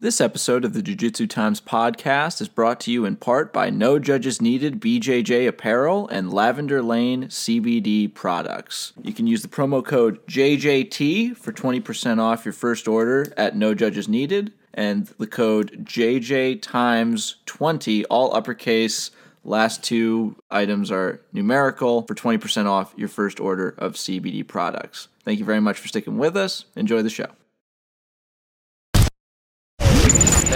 This episode of the Jiu Jitsu Times podcast is brought to you in part by No Judges Needed BJJ Apparel and Lavender Lane CBD products. You can use the promo code JJT for 20% off your first order at No Judges Needed and the code JJ Times 20, all uppercase. Last two items are numerical for 20% off your first order of CBD products. Thank you very much for sticking with us. Enjoy the show.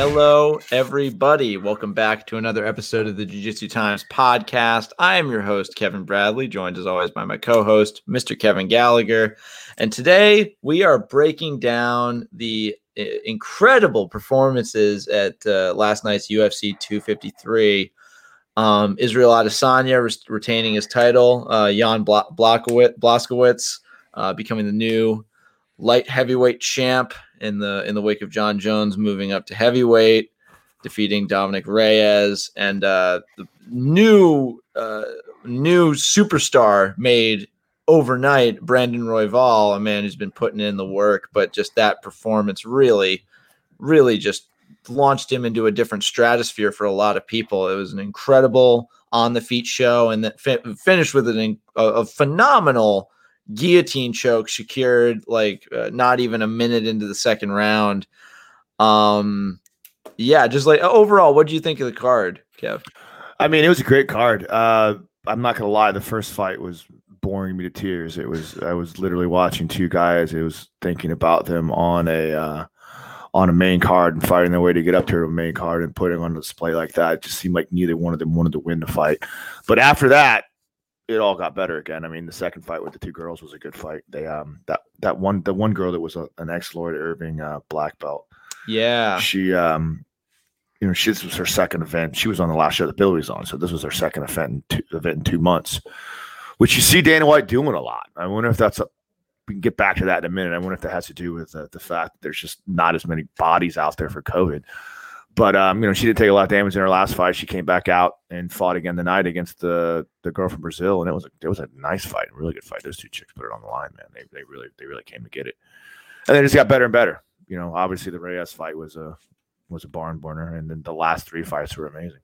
Hello, everybody. Welcome back to another episode of the Jiu Jitsu Times podcast. I am your host, Kevin Bradley, joined as always by my co host, Mr. Kevin Gallagher. And today we are breaking down the uh, incredible performances at uh, last night's UFC 253. Um, Israel Adesanya retaining his title, uh, Jan Bla- Blachowicz uh, becoming the new light heavyweight champ in the in the wake of Jon Jones moving up to heavyweight, defeating Dominic Reyes, and uh, the new uh, new superstar made overnight, Brandon Royval, a man who's been putting in the work, but just that performance really, really just launched him into a different stratosphere for a lot of people. It was an incredible on the feet show, and that fi- finished with an, a, a phenomenal guillotine choke secured like uh, not even a minute into the second round. Um, yeah, just like overall, what do you think of the card, Kev? I mean, it was a great card. Uh, I'm not gonna lie, the first fight was boring me to tears. It was I was literally watching two guys. It was thinking about them on a uh, on a main card and fighting their way to get up to a main card and putting on display like that. It just seemed like neither one of them wanted to win the fight. But after that, it all got better again. I mean, the second fight with the two girls was a good fight. They um that that one the one girl that was a, an ex Lloyd Irvin uh, black belt. Yeah, she um you know she, this was her second event. She was on the last show that Billy was on, so this was her second event in two, event in two months, which you see Dana White doing a lot. I wonder if that's a we can get back to that in a minute. I wonder if that has to do with uh, the fact that there's just not as many bodies out there for COVID. But um, you know, she did take a lot of damage in her last fight. She came back out and fought again tonight against the the girl from Brazil, and it was a it was a nice fight, a really good fight. Those two chicks put it on the line, man. They they really they really came to get it, and they just got better and better. You know, obviously the Reyes fight was a was a barn burner, and then the last three fights were amazing.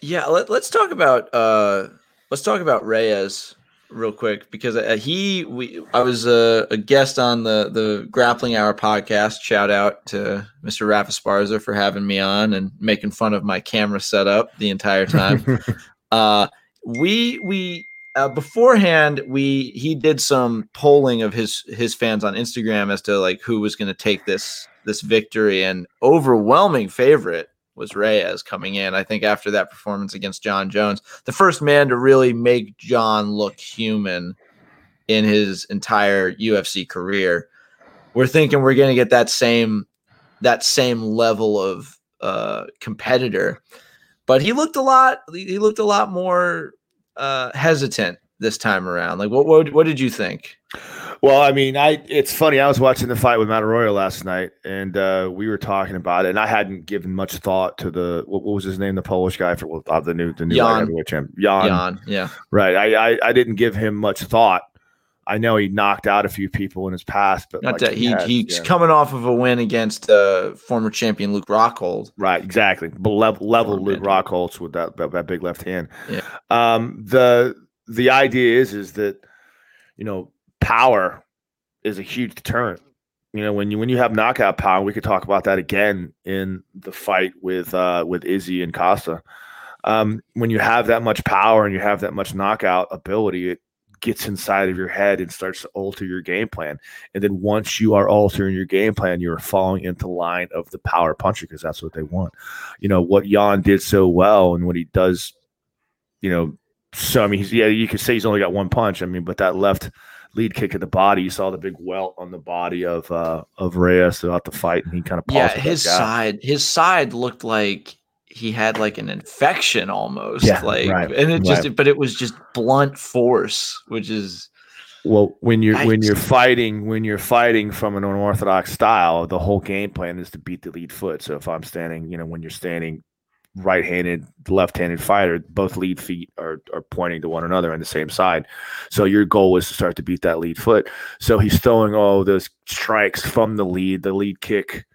Yeah, let, us talk about uh let's talk about Reyes real quick because uh, he we I was a, a, guest on the the Grappling Hour podcast. Shout out to Mr. Rafa Sparza for having me on and making fun of my camera setup the entire time. uh, we we uh, beforehand we he did some polling of his his fans on Instagram as to like who was going to take this this victory and overwhelming favorite was Reyes coming in. I think after that performance against Jon Jones, the first man to really make Jon look human in his entire UFC career. We're thinking we're going to get that same that same level of uh, competitor, but he looked a lot. He looked a lot more uh, hesitant this time around. Like, what, what what did you think? Well, I mean, I it's funny. I was watching the fight with Matt Arroyo last night, and uh, we were talking about it. And I hadn't given much thought to the what, what was his name, the Polish guy for uh, the new the new Jan. heavyweight champ, Jan. Jan, yeah, right. I, I, I didn't give him much thought. I know he knocked out a few people in his past, but like he, he he's yeah. coming off of a win against uh, former champion Luke Rockhold. Right, exactly. Level, level Luke Rockhold with that, that, that big left hand. Yeah. Um, the the idea is is that you know power is a huge deterrent. You know, when you when you have knockout power, we could talk about that again in the fight with uh, with Izzy and Costa. Um, when you have that much power and you have that much knockout ability, it gets inside of your head and starts to alter your game plan. And then once you are altering your game plan, you're falling into line of the power puncher because that's what they want. You know what Jan did so well, and what he does, you know. So I mean, yeah, you could say he's only got one punch. I mean, but that left lead kick in the body. You saw the big welt on the body of uh, of Reyes throughout the fight, and he kind of yeah. His side, his side looked like he had like an infection almost, yeah, like, right, and it just, right. but it was just blunt force, which is well when you're when you're fighting when you're fighting from an unorthodox style the whole game plan is to beat the lead foot so if i'm standing you know when you're standing right-handed, left-handed fighter, both lead feet are are pointing to one another on the same side. So your goal is to start to beat that lead foot. So he's throwing all those strikes from the lead, the lead kick,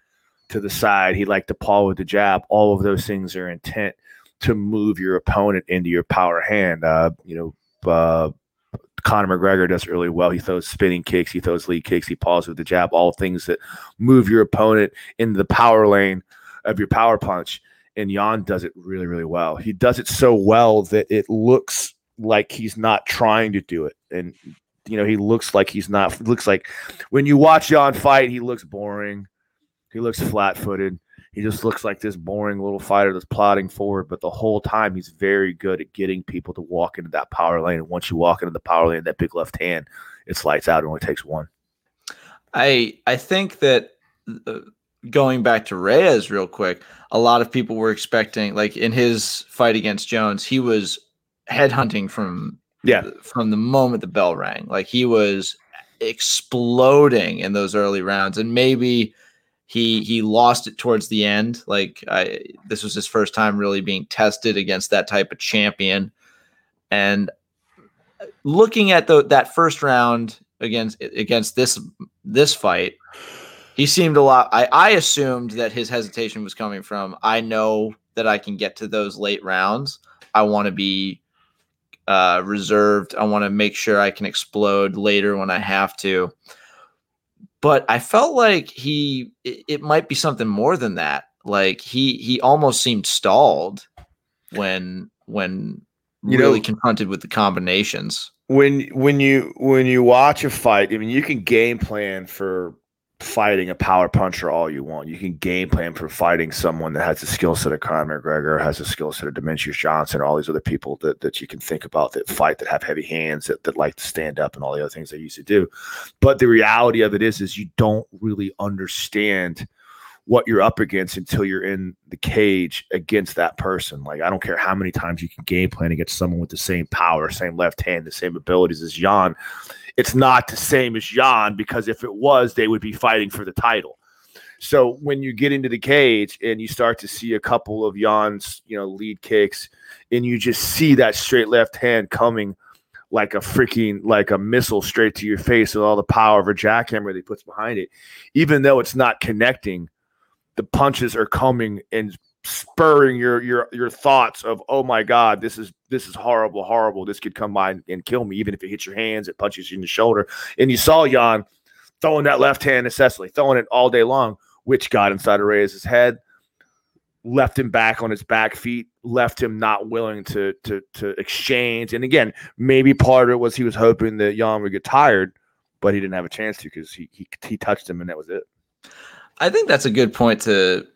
to the side. He liked to paw with the jab. All of those things are intent to move your opponent into your power hand. Uh, you know, uh, Conor McGregor does really well. He throws spinning kicks, he throws lead kicks, he paws with the jab, all things that move your opponent into the power lane of your power punch. And Jan does it really, really well. He does it so well that it looks like he's not trying to do it. And you know, he looks like he's not looks like when you watch Jan fight, he looks boring. He looks flat footed. He just looks like this boring little fighter that's plodding forward. But the whole time, he's very good at getting people to walk into that power lane. And once you walk into the power lane, that big left hand, it's lights out. It only takes one. I I think that uh, going back to Reyes real quick, a lot of people were expecting, like in his fight against Jones, he was headhunting from yeah from the moment the bell rang. Like he was exploding in those early rounds, and maybe he he lost it towards the end. Like I, this was his first time really being tested against that type of champion, and uh, looking at the that first round against against this this fight, he seemed a lot. I I assumed that his hesitation was coming from I know that I can get to those late rounds. I want to be uh, reserved. I want to make sure I can explode later when I have to but I felt like he it, it, might be something more than that. Like he he almost seemed stalled when when you really know, confronted with the combinations. When when you when you watch a fight, I mean you can game plan for fighting a power puncher all you want. You can game plan for fighting someone that has the skill set of Conor McGregor, has the skill set of Demetrious Johnson, or all these other people that, that you can think about that fight, that have heavy hands, that, that like to stand up and all the other things they used to do. But the reality of it is, is you don't really understand what you're up against until you're in the cage against that person. Like I don't care how many times you can game plan against someone with the same power, same left hand, the same abilities as Jan it's not the same as Jan because if it was, they would be fighting for the title. So when you get into the cage and you start to see a couple of Jan's, you know, lead kicks, and you just see that straight left hand coming like a freaking like a missile straight to your face with all the power of a jackhammer that he puts behind it, even though it's not connecting, the punches are coming and spurring your your your thoughts of oh my god this is this is horrible horrible. This could come by and, and kill me even if it hits your hands it punches you in the shoulder. And you saw Jan throwing that left hand incessantly throwing it all day long which got inside of Reyes' head left him back on his back feet left him not willing to to to exchange. And again maybe part of it was he was hoping that Jan would get tired but he didn't have a chance to because he, he he touched him and that was it. I think that's a good point to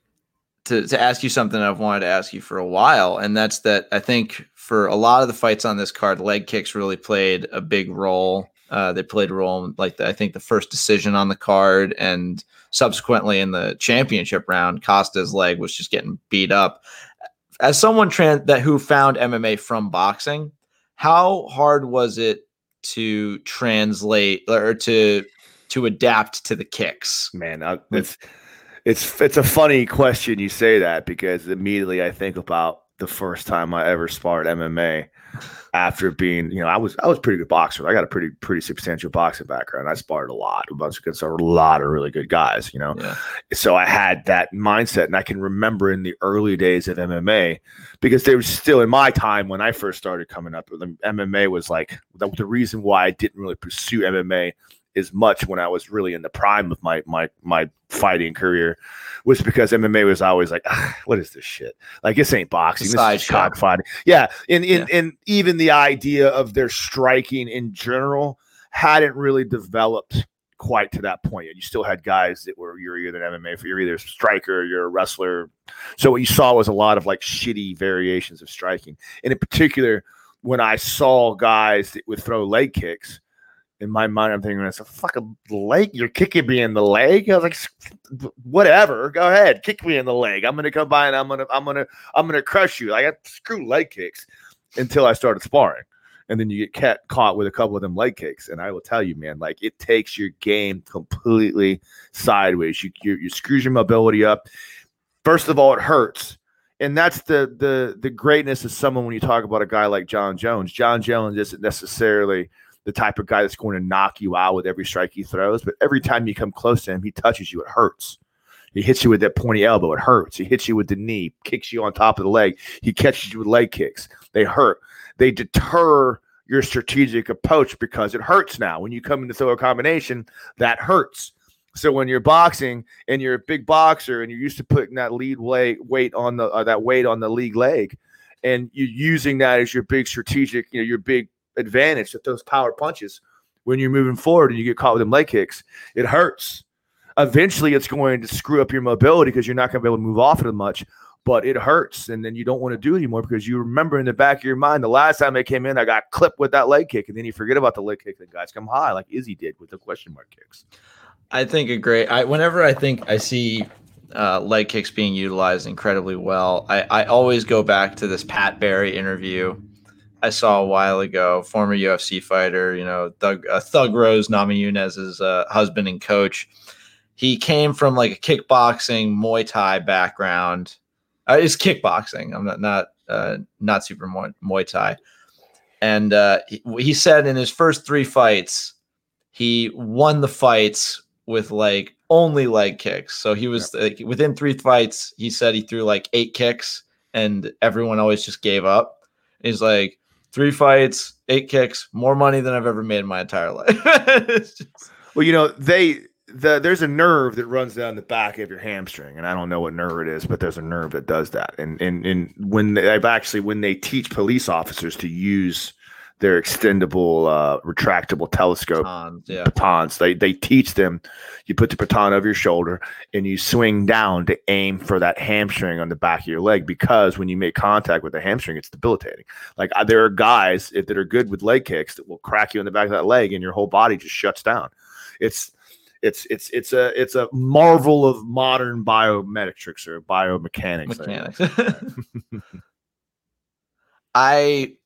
to to ask you something I've wanted to ask you for a while, and that's that I think for a lot of the fights on this card, leg kicks really played a big role. Uh, they played a role in like the, I think the first decision on the card, and subsequently in the championship round, Costa's leg was just getting beat up. As someone trans- that who found MMA from boxing, how hard was it to translate or to to adapt to the kicks? Man, it's it's it's a funny question you say that because immediately I think about the first time I ever sparred MMA after being, you know, I was I was pretty good boxer. I got a pretty pretty substantial boxing background. I sparred a lot, a bunch against a lot of really good guys, you know. Yeah. So I had that mindset, and I can remember in the early days of MMA because there was still in my time when I first started coming up, The MMA was like the, the reason why I didn't really pursue MMA as much when I was really in the prime of my my my fighting career was because MMA was always like, ah, what is this shit? Like this ain't boxing, this is cockfighting. Yeah, and and, yeah. and even the idea of their striking in general hadn't really developed quite to that point. And you still had guys that were you're either an MMA, you're either a striker, you're a wrestler. So what you saw was a lot of like shitty variations of striking. And in particular, when I saw guys that would throw leg kicks in my mind, I'm thinking, it's a fucking leg. You're kicking me in the leg. I was like, whatever. Go ahead, kick me in the leg. I'm gonna come by and I'm gonna, I'm gonna, I'm gonna crush you. I got screw leg kicks until I started sparring, and then you get caught with a couple of them leg kicks. And I will tell you, man, like it takes your game completely sideways. You you, you screws your mobility up. First of all, it hurts and that's the the the greatness of someone when you talk about a guy like Jon Jones. Jon Jones isn't necessarily the type of guy that's going to knock you out with every strike he throws. But every time you come close to him, he touches you, it hurts. He hits you with that pointy elbow. It hurts. He hits you with the knee, kicks you on top of the leg. He catches you with leg kicks. They hurt. They deter your strategic approach because it hurts now. When you come in to throw a combination, that hurts. So when you're boxing and you're a big boxer and you're used to putting that lead weight weight on the uh, that weight on the league leg, and you're using that as your big strategic, you know, your big advantage with those power punches. When you're moving forward and you get caught with them leg kicks, it hurts eventually it's going to screw up your mobility because you're not going to be able to move off it as much but it hurts and then you don't want to do it anymore because you remember in the back of your mind the last time I came in I got clipped with that leg kick and then you forget about the leg kick that guys come high like Izzy did with the question mark kicks. I think a great I whenever I think I see uh, leg kicks being utilized incredibly well, I, I always go back to this Pat Barry interview I saw a while ago, former UFC fighter, you know, Thug, uh, Thug Rose Namajunas' uh, husband and coach he came from like a kickboxing Muay Thai background. Uh, it's kickboxing. I'm not not uh, not super Muay, Muay Thai. And uh, he, he said in his first three fights, he won the fights with like only leg kicks. So he was like, within three fights. He said he threw like eight kicks, and everyone always just gave up. He's like three fights, eight kicks, more money than I've ever made in my entire life. just... Well, you know they the there's a nerve that runs down the back of your hamstring, and I don't know what nerve it is, but there's a nerve that does that. And and and when they, I've actually when they teach police officers to use their extendable uh, retractable telescope batons, yeah. batons, they they teach them. You put the baton over your shoulder and you swing down to aim for that hamstring on the back of your leg because when you make contact with the hamstring, it's debilitating. Like uh, there are guys if, that are good with leg kicks that will crack you in the back of that leg and your whole body just shuts down. It's it's it's it's a it's a marvel of modern biometrics or biomechanics. Mechanics. I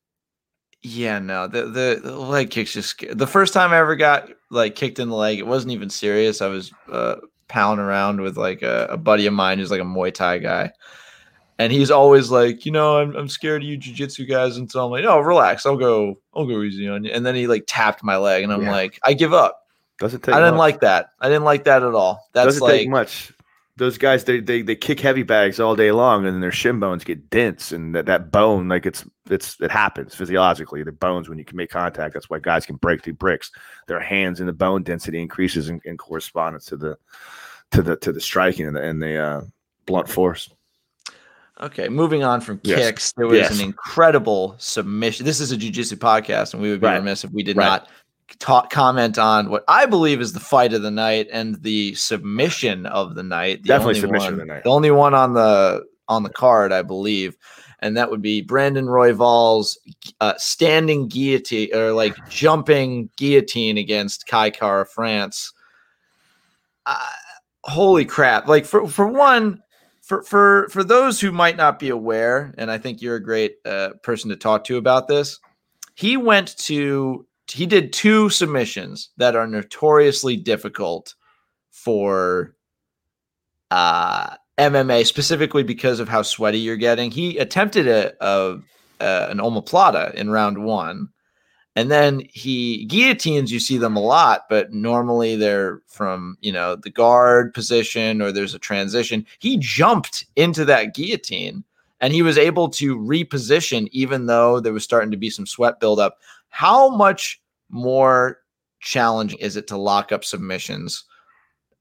yeah, no, the, the, the leg kicks just the first time I ever got like kicked in the leg, it wasn't even serious. I was uh, pounding around with like a, a, buddy of mine who's like a Muay Thai guy, and he's always like, you know, I'm, I'm scared of you jujitsu guys, and so I'm like, oh, relax, I'll go, I'll go easy on you. And then he like tapped my leg, and I'm yeah. like, I give up. Doesn't take. I didn't much. like that. I didn't like that at all. That's Doesn't like, take much. Those guys, they, they they kick heavy bags all day long, and then their shin bones get dense, and that, that bone, like it's it's it happens physiologically. The bones, when you can make contact, that's why guys can break through bricks. Their hands and the bone density increases in, in correspondence to the to the to the striking and the, and the uh, blunt force. Okay, moving on from yes. kicks, there was yes. an incredible submission. This is a jiu-jitsu podcast, and we would be right. remiss if we did right. not talk comment on what I believe is the fight of the night and the submission of the night. The Definitely submission one, of the night. The only one on the on the card, I believe, and that would be Brandon Royval's uh, standing guillotine or like jumping guillotine against Kai Kara France. Uh, holy crap! Like for for one. For, for for those who might not be aware, and I think you're a great uh, person to talk to about this, he went to he did two submissions that are notoriously difficult for uh, MMA, specifically because of how sweaty you're getting. He attempted a, a, a an omoplata in round one, and then he guillotines. You see them a lot, but normally they're from you know the guard position or there's a transition. He jumped into that guillotine. And he was able to reposition, even though there was starting to be some sweat buildup how much more challenging is it to lock up submissions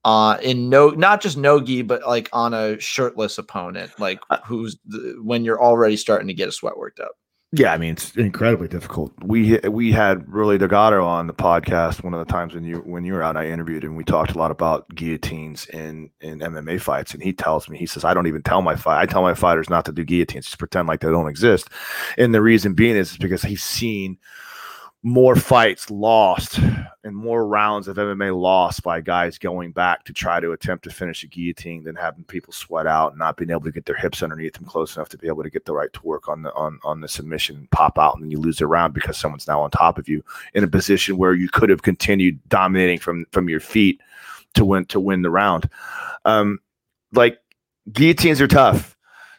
uh in no not just nogi but like on a shirtless opponent like uh, who's the, when you're already starting to get a sweat worked up? Yeah i mean it's incredibly difficult. We we had really Delgado on the podcast one of the times when you when you were out i interviewed and we talked a lot about guillotines in in mma fights and he tells me he says i don't even tell my fight i tell my fighters not to do guillotines just pretend like they don't exist. And the reason being is because he's seen more fights lost and more rounds of MMA lost by guys going back to try to attempt to finish a guillotine than having people sweat out and not being able to get their hips underneath them close enough to be able to get the right torque on the on on the submission pop out and then you lose the round because someone's now on top of you in a position where you could have continued dominating from from your feet to win to win the round. Um, like guillotines are tough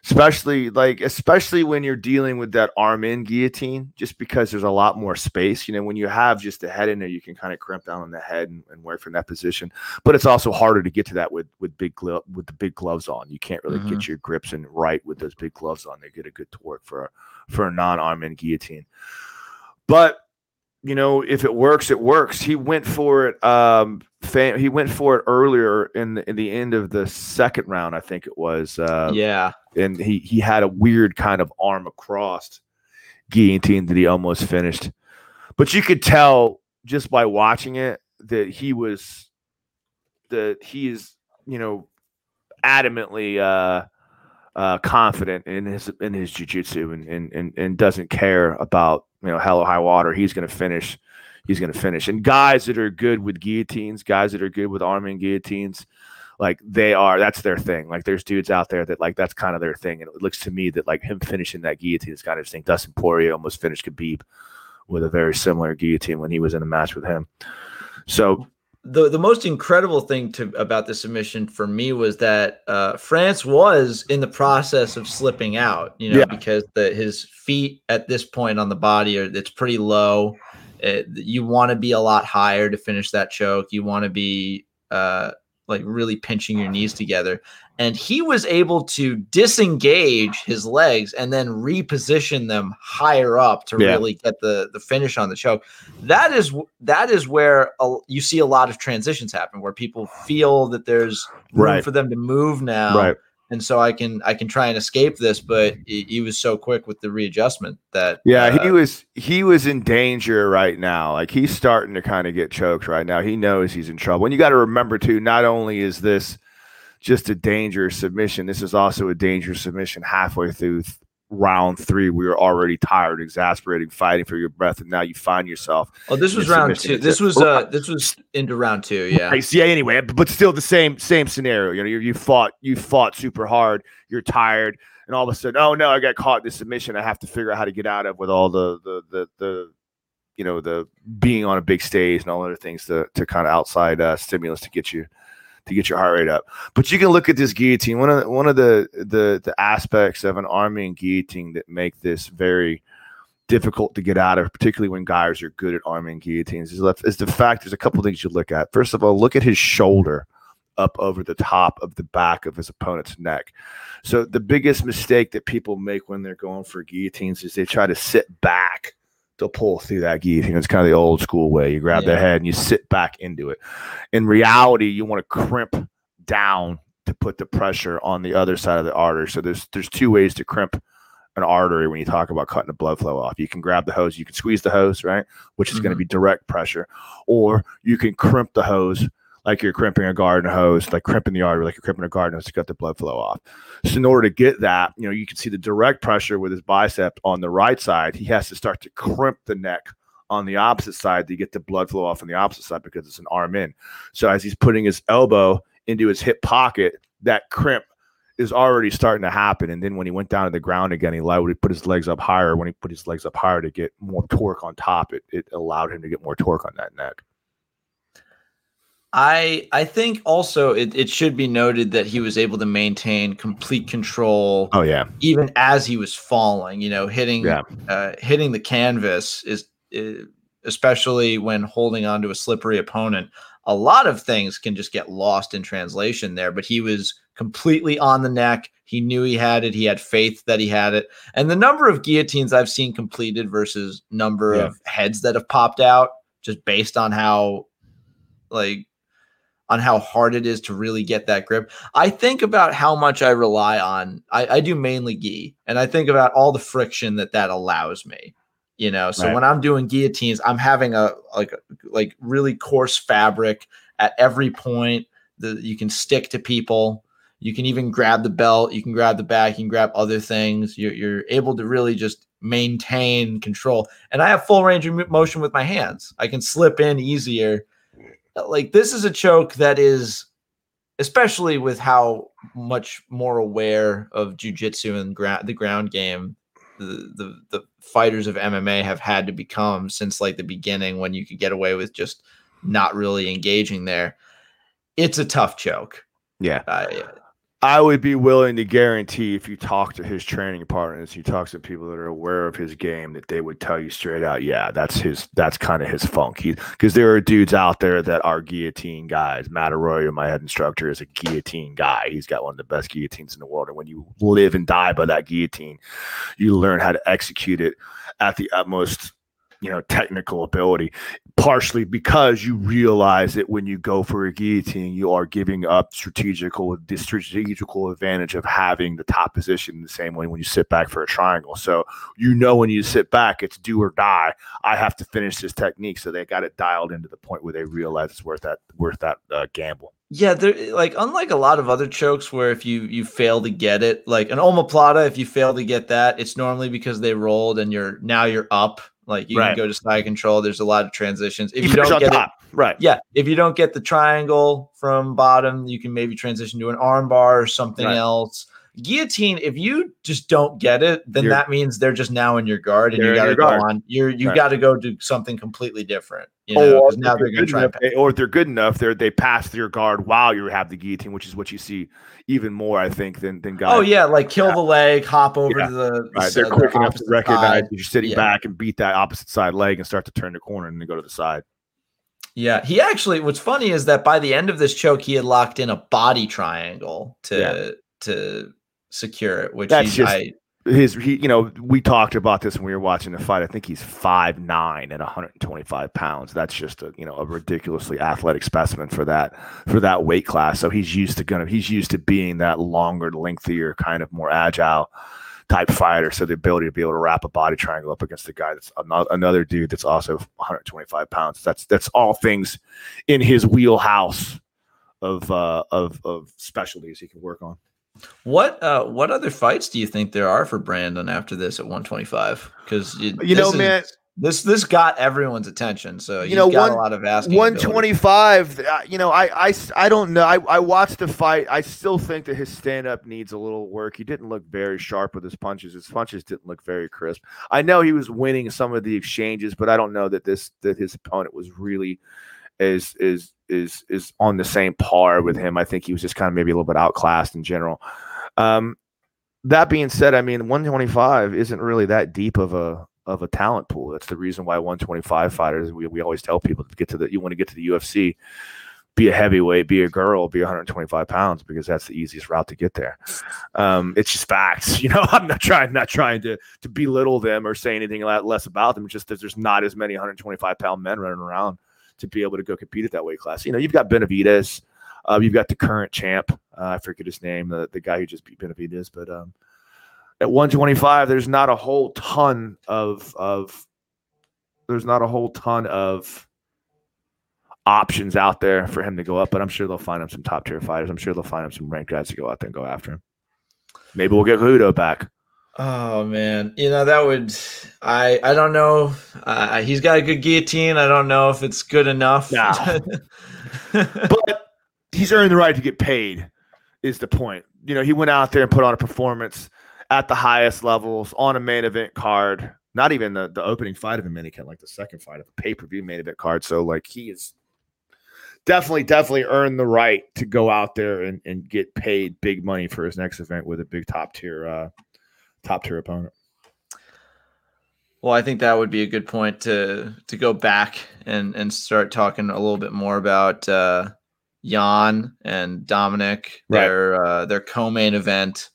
especially like especially when you're dealing with that arm in guillotine just because there's a lot more space. You know when you have just the head in there you can kind of crimp down on the head and, and work from that position. But it's also harder to get to that with with big glove with the big gloves on. You can't really mm-hmm. get your grips in right with those big gloves on. They get a good torque for for a non-arm in guillotine. But you know, if it works, it works. He went for it. Um, fam- he went for it earlier in the, in the end of the second round, I think it was. Uh, yeah, and he he had a weird kind of arm across guillotine that he almost finished, but you could tell just by watching it that he was that he is you know adamantly uh, uh, confident in his in his jujitsu and, and and and doesn't care about you know hell or high water. He's going to finish. He's going to finish. And guys that are good with guillotines, guys that are good with arming guillotines, like they are. That's their thing. Like there's dudes out there that like that's kind of their thing. And it looks to me that like him finishing that guillotine is kind of thing. Dustin Poirier almost finished Khabib with a very similar guillotine when he was in a match with him. So the the most incredible thing to about the submission for me was that uh, France was in the process of slipping out. You know, yeah. because the his feet at this point on the body are it's pretty low. It, you want to be a lot higher to finish that choke. You want to be uh, like really pinching your knees together. And he was able to disengage his legs and then reposition them higher up to yeah. really get the the finish on the choke. That is that is where a, you see a lot of transitions happen, where people feel that there's room right. for them to move now. Right and so I can I can try and escape this, but he, he was so quick with the readjustment that yeah, uh, he was he was in danger right now. Like he's starting to kind of get choked right now. He knows he's in trouble. And you got to remember too, not only is this just a dangerous submission, this is also a dangerous submission halfway through round three, we were already tired, exasperated, fighting for your breath, and now you find yourself. Oh, this was round two. This was uh, this was into round two. Yeah. Right, yeah. Anyway, but still the same same scenario. You know, you, you fought you fought super hard. You're tired, and all of a sudden, oh no, I got caught in this submission. I have to figure out how to get out of with all the the the the you know the being on a big stage and all other things to to kind of outside uh, stimulus to get you to get your heart rate up. But you can look at this guillotine. One of the, one of the the the aspects of an arming guillotine that make this very difficult to get out of, particularly when guys are good at arming guillotines, is, is the fact there's a couple things you look at. First of all, look at his shoulder up over the top of the back of his opponent's neck. So the biggest mistake that people make when they're going for guillotines is they try to sit back to pull through that guillotine. It's kind of the old school way. You grab yeah. the head and you sit back into it. In reality, you want to crimp down to put the pressure on the other side of the artery. So there's there's two ways to crimp an artery when you talk about cutting the blood flow off. You can grab the hose, you can squeeze the hose, right? Which is mm-hmm. going to be direct pressure, or you can crimp the hose like you're crimping a garden hose, like crimping the artery, like you're crimping a garden hose to cut the blood flow off. So in order to get that, you know, you can see the direct pressure with his bicep on the right side. He has to start to crimp the neck on the opposite side to get the blood flow off on the opposite side because it's an arm in. So as he's putting his elbow into his hip pocket, that crimp is already starting to happen. And then when he went down to the ground again, he allowed put his legs up higher. When he put his legs up higher to get more torque on top, it, it allowed him to get more torque on that neck. I I think also it, it should be noted that he was able to maintain complete control. Oh yeah, even as he was falling, you know, hitting yeah. uh, hitting the canvas is, is especially when holding on to a slippery opponent. A lot of things can just get lost in translation there, but he was completely on the neck. He knew he had it. He had faith that he had it. And the number of guillotines I've seen completed versus number yeah. of heads that have popped out, just based on how like on how hard it is to really get that grip. I think about how much I rely on. I, I do mainly gi, and I think about all the friction that that allows me. You know, so right. when I'm doing guillotines, I'm having a like like really coarse fabric at every point that you can stick to people. You can even grab the belt. You can grab the back. You can grab other things. You're, you're able to really just maintain control. And I have full range of motion with my hands. I can slip in easier like this is a choke that is especially with how much more aware of jujitsu and gra- the ground game the, the the fighters of MMA have had to become since like the beginning when you could get away with just not really engaging there. It's a tough choke. Yeah. Uh, I would be willing to guarantee if you talk to his training partners, you talk to people that are aware of his game, that they would tell you straight out, yeah, that's his, that's kind of his funk. Because there are dudes out there that are guillotine guys. Matt Arroyo, my head instructor, is a guillotine guy. He's got one of the best guillotines in the world. And when you live and die by that guillotine, you learn how to execute it at the utmost you know technical ability partially because you realize that when you go for a guillotine you are giving up strategical the strategical advantage of having the top position the same way when you sit back for a triangle. So you know when you sit back it's do or die. I have to finish this technique. So they got it dialed into the point where they realize it's worth that worth that uh, gamble. Yeah, they're like unlike a lot of other chokes where if you you fail to get it, like an omoplata, if you fail to get that, it's normally because they rolled and you're now you're up like you right. can go to side control. There's a lot of transitions. If you, you don't get top. it, right? Yeah. If you don't get the triangle from bottom, you can maybe transition to an armbar or something right. else. Guillotine, if you just don't get it, then You're, that means they're just now in your guard and you got to go on. You're you right. got to go do something completely different. You know, or now they're, going to try. Enough, or if they're good enough, they they pass through your guard while you have the guillotine, which is what you see even more, I think, than than oh, guys. Oh yeah, like kill yeah. the leg, hop over yeah. to the. Right. They're uh, quick enough to recognize you're sitting yeah. back and beat that opposite side leg and start to turn the corner and then go to the side. Yeah, he actually. What's funny is that by the end of this choke, he had locked in a body triangle to to secure it, which that's just I, his. He, you know, we talked about this when we were watching the fight. I think he's five nine and 125 pounds. That's just a you know a ridiculously athletic specimen for that for that weight class. So he's used to gonna he's used to being that longer, lengthier, kind of more agile type fighter. So the ability to be able to wrap a body triangle up against a guy that's another dude that's also 125 pounds. That's that's all things in his wheelhouse of uh, of of specialties he can work on. What uh what other fights do you think there are for Brandon after this at 125? Because you, you know, is, man, this this got everyone's attention. So you know, got one, a lot of asking. 125. Uh, you know, I I I don't know. I I watched the fight. I still think that his stand up needs a little work. He didn't look very sharp with his punches. His punches didn't look very crisp. I know he was winning some of the exchanges, but I don't know that this that his opponent was really is is is is on the same par with him. I think he was just kind of maybe a little bit outclassed in general. Um, that being said, I mean, 125 isn't really that deep of a of a talent pool. That's the reason why 125 fighters. We, we always tell people to get to the you want to get to the UFC, be a heavyweight, be a girl, be 125 pounds because that's the easiest route to get there. Um, it's just facts. You know, I'm not trying not trying to to belittle them or say anything less about them. Just that there's not as many 125 pound men running around to be able to go compete at that weight class. You know, you've got Benavidez, uh, you've got the current champ. Uh, I forget his name, the, the guy who just beat Benavidez, but um, at 125, there's not a whole ton of of there's not a whole ton of options out there for him to go up, but I'm sure they'll find him some top tier fighters. I'm sure they'll find him some ranked guys to go out there and go after him. Maybe we'll get Cejudo back. Oh man, you know that would I I don't know. Uh, he's got a good guillotine. I don't know if it's good enough. No. but he's earned the right to get paid. Is the point? You know, he went out there and put on a performance at the highest levels on a main event card. Not even the, the opening fight of a mini like the second fight of a pay per view main event card. So like he is definitely, definitely earned the right to go out there and, and get paid big money for his next event with a big top tier uh, top tier opponent. Well, I think that would be a good point to to go back and and start talking a little bit more about uh, Jan and Dominic, right. their uh, their co-main event.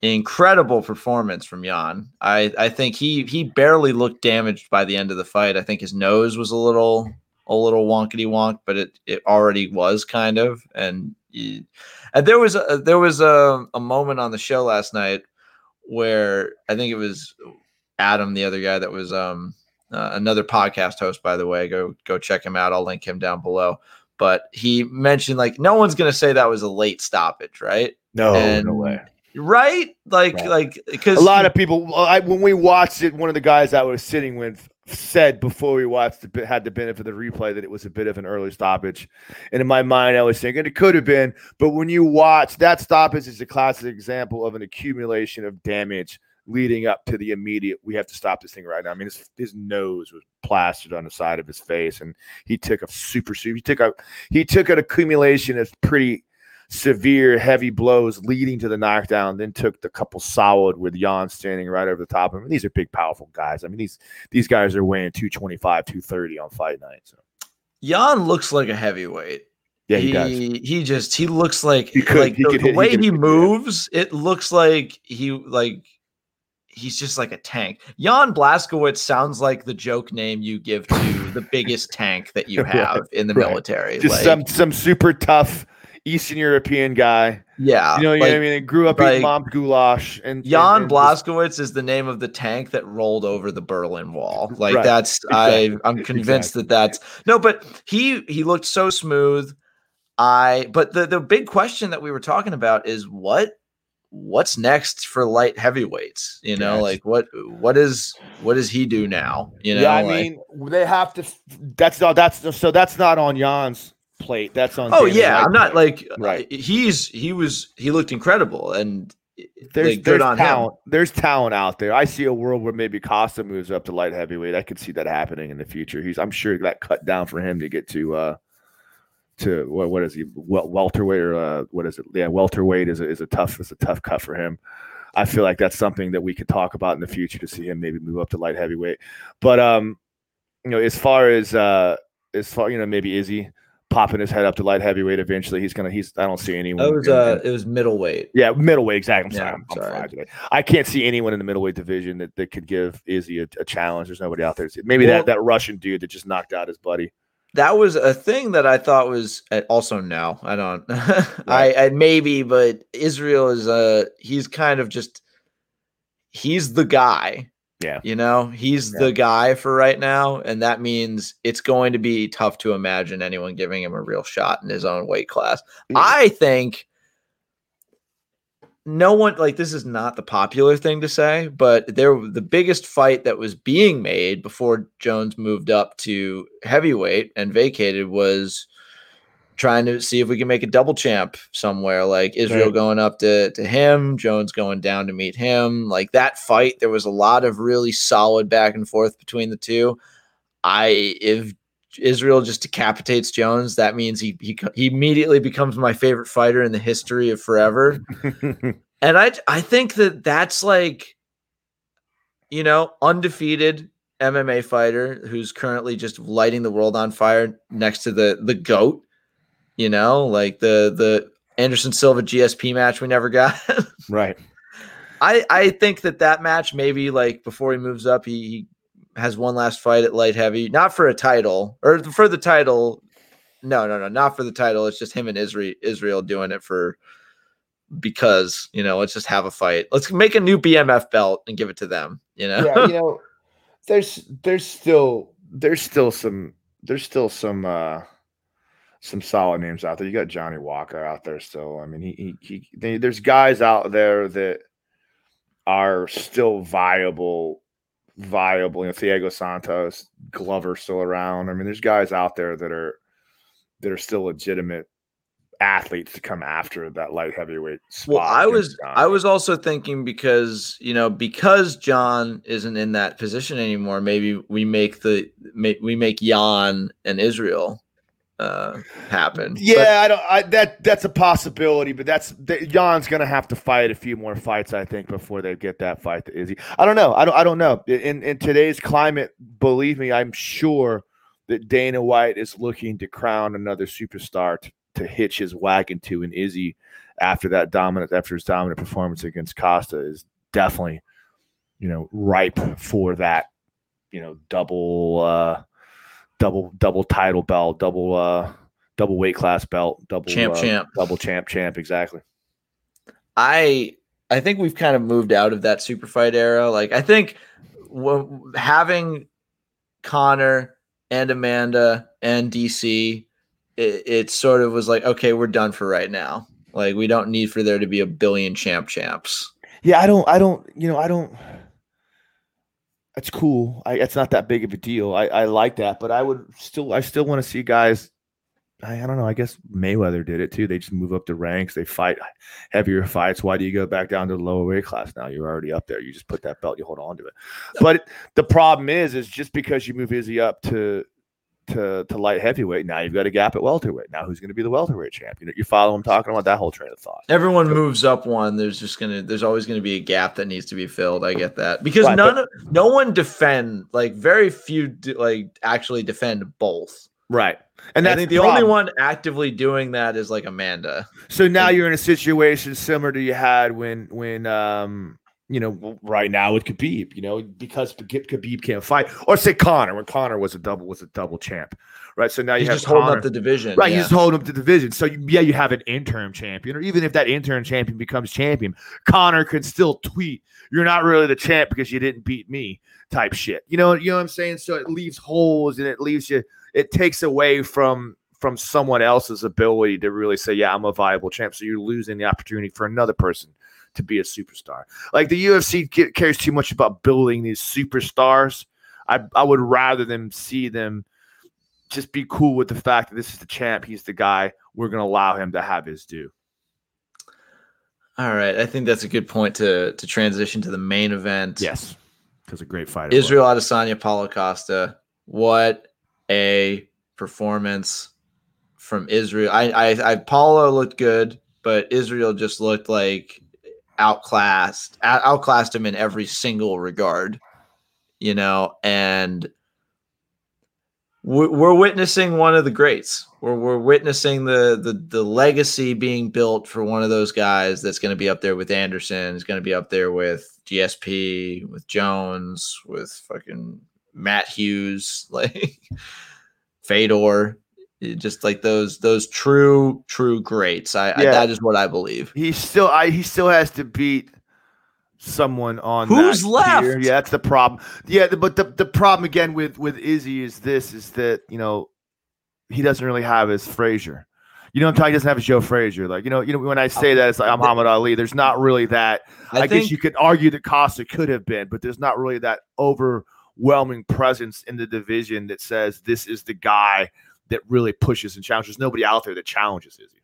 Incredible performance from Jan. I I think he he barely looked damaged by the end of the fight. I think his nose was a little a little wonkety wonk, but it it already was kind of. And, and there was a, there was a, a moment on the show last night where I think it was Adam, the other guy that was um, uh, another podcast host, by the way. Go go check him out. I'll link him down below. But he mentioned like no one's gonna say that was a late stoppage, right? No, and, no way. Right? Like right. like because a lot of people. I, when we watched it, one of the guys I was sitting with said before we watched it, had the benefit of the replay that it was a bit of an early stoppage. And in my mind, I was thinking it could have been. But when you watch that stoppage is a classic example of an accumulation of damage leading up to the immediate, we have to stop this thing right now. I mean, his, his nose was plastered on the side of his face, and he took a super, super he took a he took an accumulation of pretty severe, heavy blows leading to the knockdown. Then took the couple solid with Jan standing right over the top of him. These are big, powerful guys. I mean these these guys are weighing 225, 230 on fight night. So. Jan looks like a heavyweight. Yeah, he, he, does. he just he looks like He could- like he the, the hit- way he moves, it looks like he like he's just like a tank. Jan Blaskowitz sounds like the joke name you give to the biggest tank that you Right, have in the right. military. Just like, some some super tough Eastern European guy. yeah, You know, you know what I mean? He grew up like- eating mom's goulash and Jan and, Blaskowitz is the name of the tank that rolled over the Berlin Wall. Like Right. that's Exactly. I I'm convinced that that's no, but he he looked so smooth. I but the the big question that we were talking about is what what's next for light heavyweights? You know, Yes. like what what is what does he do now? You know, yeah, I like- mean, they have to. That's not. That's so. That's not on Jan's plate. That's on. oh yeah, I'm not plate. like Right. He's he was he looked incredible and There's like, there's him. talent. There's talent out there. I see a world where maybe Costa moves up to light heavyweight. I could see that happening in the future. He's. I'm sure that cut down for him to get to. uh to what what is he wel- welterweight or uh, what is it? Yeah, welterweight is a, is a tough is a tough cut for him. I feel like that's something that we could talk about in the future to see him maybe move up to light heavyweight. But um, you know, as far as uh, as far you know, maybe Izzy popping his head up to light heavyweight eventually. He's gonna. He's. I don't see anyone. it was uh it was middleweight. yeah, middleweight. Exactly. I'm Yeah, sorry. I'm, I'm sorry. today. I can't see anyone in the middleweight division that, that could give Izzy a, a challenge. There's nobody out there. Maybe Well- that, that Russian dude that just knocked out his buddy. that was a thing that I thought was uh, also no, I don't. I. I maybe, but Israel is uh he's kind of just he's the guy. Yeah. You know, he's Yeah. the guy for right now, and that means it's going to be tough to imagine anyone giving him a real shot in his own weight class. Yeah. I think no one like this is not the popular thing to say, but there the biggest fight that was being made before Jones moved up to heavyweight and vacated was trying to see if we can make a double champ somewhere like Israel Right. going up to to him, Jones going down to meet him. Like that fight there was a lot of really solid back and forth between the two. I if Israel just decapitates Jones, that means he he, he immediately becomes my favorite fighter in the history of forever. And I I think that that's like, you know, undefeated MMA fighter who's currently just lighting the world on fire next to the the goat. You know, like the the Anderson Silva GSP match we never got. right. I I think that that match maybe like before he moves up, he, he has one last fight at light heavy, not for a title or for the title. No, no, no, not for the title. It's just him and Israel Israel doing it for because you know let's just have a fight. Let's make a new BMF belt and give it to them. You know, yeah, you know, there's there's still there's still some there's still some uh some solid names out there. You got Johnny Walker out there still. I mean, he he, he they, there's guys out there that are still viable, viable. You know, Thiago Santos, Glover still around. I mean, there's guys out there that are that are still legitimate athletes to come after that light heavyweight spot. Well, I was Johnny. I was also thinking because you know because Jon isn't in that position anymore. Maybe we make the we make Jan and Israel uh happen. But- Yeah, I don't. I, that that's a possibility, but that's that, Jan's gonna have to fight a few more fights, I think, before they get that fight to Izzy. I don't know. I don't. I don't know. In in today's climate, believe me, I'm sure that Dana White is looking to crown another superstar to, to hitch his wagon to, and Izzy after that dominant after his dominant performance against Costa is definitely, you know, ripe for that, you know, double. uh double double title belt, double uh double weight class belt, double Champ, uh, champ. double champ champ exactly. I I think we've kind of moved out of that super fight era. Like I think w- having Conor and Amanda and DC, it, it sort of was like, okay, we're done for right now. Like we don't need for there to be a billion champ champs. Yeah, I don't I don't you know, I don't it's cool. I it's not that big of a deal. I, I like that, but I would still I still want to see guys I, I don't know. I guess Mayweather did it too. They just move up the ranks. They fight heavier fights. Why do you go back down to the lower weight class now? You're already up there. You just put that belt. You hold on to it. But the problem is, is just because you move Izzy up to to to light heavyweight. Now you've got a gap at welterweight. Now who's going to be the welterweight champ? You know, you follow him talking about that whole train of thought. Everyone moves up one. There's just gonna. There's always gonna be a gap that needs to be filled. I get that because Right, none of no one defend like very few do, like actually defend both. Right. And I that's think the only one actively doing that is like Amanda. So now you're in a situation similar to you had when when um you know right now with Khabib, you know, because Khabib can't fight, or say Conor when Conor was a double was a double champ, right? So now you He's have just holding up the division. Right, yeah. just holding up the division. So you, yeah, you have an interim champion, or even if that interim champion becomes champion, Conor can still tweet, "You're not really the champ because you didn't beat me," type shit. You know, you know what I'm saying? So it leaves holes and it leaves you. It takes away from from someone else's ability to really say, "Yeah, I'm a viable champ." So you're losing the opportunity for another person to be a superstar. Like the UFC ca- cares too much about building these superstars. I I would rather them see them just be cool with the fact that this is the champ. He's the guy. We're going to allow him to have his due. All right, I think that's a good point to to transition to the main event. Yes, because a great fight. it was. Israel Adesanya, Paulo Costa. What a performance from Israel. I, I, I, Paulo looked good, but Israel just looked like outclassed, out- outclassed him in every single regard, you know, and we're, witnessing one of the greats. We're, we're witnessing the, the the legacy being built for one of those guys that's going to be up there with Anderson. Is going to be up there with GSP, with Jones, with fucking Matt Hughes, like Fedor, Eh, just like those those true true greats. I, I Yeah. that is what I believe. He still, I he still has to beat someone on Who's left? tier. Yeah, that's the problem. Yeah, but the the problem again with with Izzy is this: is that you know he doesn't really have his Frazier. You know, what I'm talking. He doesn't have his Joe Frazier. Like you know, you know when I say that, it's like I'm Muhammad Ali. There's not really that. I, I, guess you could argue that Costa could have been, but there's not really that overwhelming presence in the division that says this is the guy that really pushes and challenges. There's nobody out there that challenges Izzy.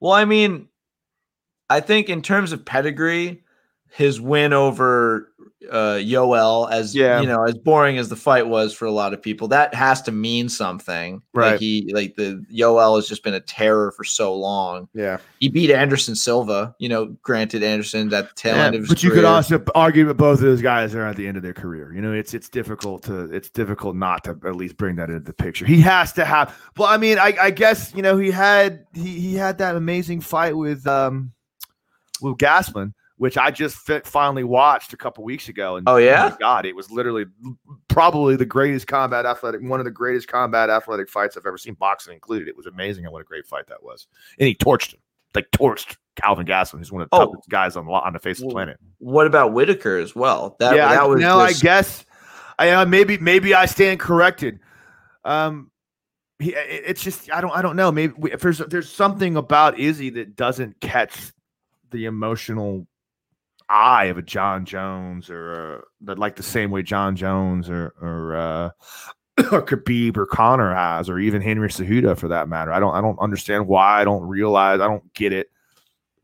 Well, I mean, I think in terms of pedigree, his win over uh Yoel, as Yeah. you know, as boring as the fight was for a lot of people, that has to mean something. Right. Like he like the Yoel has just been a terror for so long. Yeah, He beat Anderson Silva, you know, granted Anderson at the tail end of his but you could also argue that both of those guys are at the end of their career. You know, it's it's difficult to it's difficult not to at least bring that into the picture. He has to have. Well, I mean, I, I guess you know he had he he had that amazing fight with um with Gastelum, which I just fi- finally watched a couple weeks ago. And Oh, yeah? my God, it was literally probably the greatest combat athletic, one of the greatest combat athletic fights I've ever seen, boxing included. It was amazing, and what a great fight that was. And he torched him, like torched Kelvin Gastelum, who's one of the Oh. toughest guys on the on the face of the planet. What about Whittaker as well? That, yeah, that I, was no, just- I guess I uh, maybe maybe I stand corrected. Um, he, it- it's just I don't I don't know. Maybe we- if there's there's something about Izzy that doesn't catch the emotional eye of a Jon Jones or uh, that like the same way Jon Jones or or uh, or Khabib or Conor has, or even Henry Cejudo for that matter. I don't I don't understand why. I don't realize. I don't get it.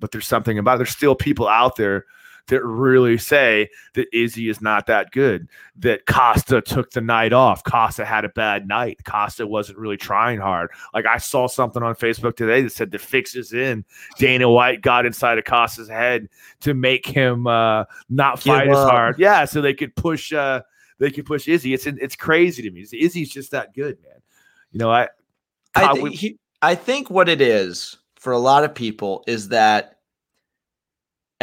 But there's something about. It. There's still people out there that really say that Izzy is not that good. That Costa took the night off. Costa had a bad night. Costa wasn't really trying hard. Like I saw something on Facebook today that said the fix is in. Dana White got inside of Costa's head to make him uh, not fight as hard. Yeah, so they could push. Uh, they could push Izzy. It's it's crazy to me. Izzy's just that good, man. You know, I I, thi- we- he, I think what it is for a lot of people is that,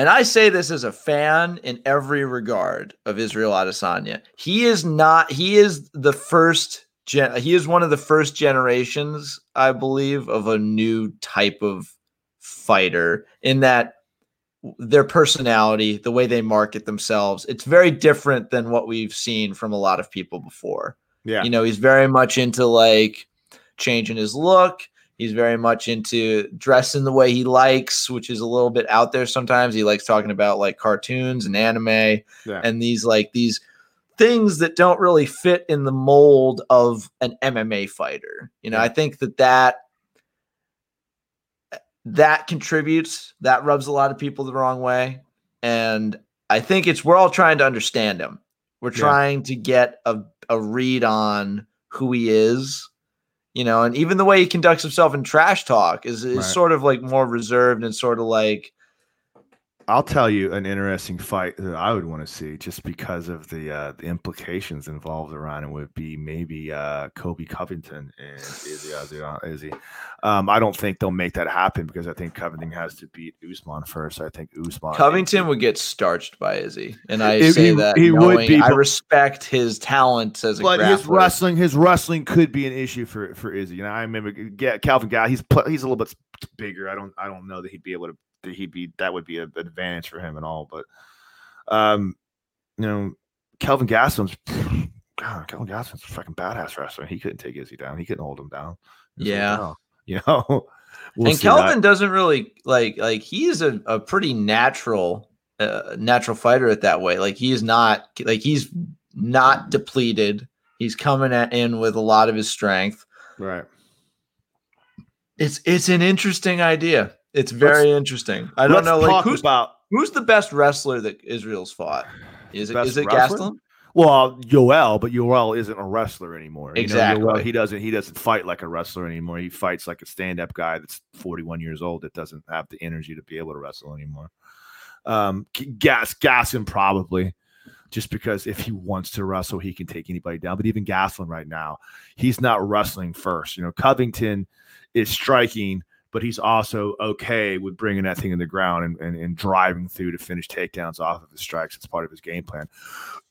and I say this as a fan in every regard of Israel Adesanya. He is not. He is the first. Gen, he is one of the first generations, I believe, of a new type of fighter. In that their personality, the way they market themselves, it's very different than what we've seen from a lot of people before. yeah. You know, he's very much into like changing his look. He's very much into dressing the way he likes, which is a little bit out there sometimes. He likes talking about like cartoons and anime Yeah. and these like these things that don't really fit in the mold of an MMA fighter. You know, Yeah. I think that that that contributes, that rubs a lot of people the wrong way. And I think it's we're all trying to understand him. We're Yeah. trying to get a, a read on who he is you know, and even the way he conducts himself in trash talk is is Right. sort of like more reserved and sort of like I'll tell you an interesting fight that I would want to see just because of the uh, the implications involved around it would be maybe uh, Colby Covington and Izzy. Izzy, Izzy. Um, I don't think they'll make that happen because I think Covington has to beat Usman first. I think Usman Covington would get starched by Izzy, and I He- say he- that he would be, I respect his talent as a But his wrestling, his wrestling could be an issue for for Izzy. You know, I remember yeah, Calvin Guy. He's he's a little bit bigger. I don't I don't know that he'd be able to. That he'd be that would be an advantage for him and all. But um, you know, Kelvin Gastelum's God, Kelvin Gastelum's a fucking badass wrestler. He couldn't take Izzy down. He couldn't hold him down. It's like, Yeah. you know. We'll and see that. Kelvin doesn't really like like he's a, a pretty natural uh, natural fighter at that way. Like he's not like he's not depleted. He's coming at, in with a lot of his strength. right? It's it's an interesting idea. It's very interesting. I don't Let's know like who's about who's the best wrestler that Israel's fought? Is it Best it wrestler? Gastelum? Well, Yoel, but Yoel isn't a wrestler anymore. You know, Exactly. Yoel, he doesn't he doesn't fight like a wrestler anymore. He fights like a stand-up guy that's 41 years old that doesn't have the energy to be able to wrestle anymore. Um gas Gastelum probably just because if he wants to wrestle, he can take anybody down. But even Gastelum right now, he's not wrestling first. You know, Covington is striking, but he's also okay with bringing that thing in the ground and, and, and driving through to finish takedowns off of his strikes. It's part of his game plan.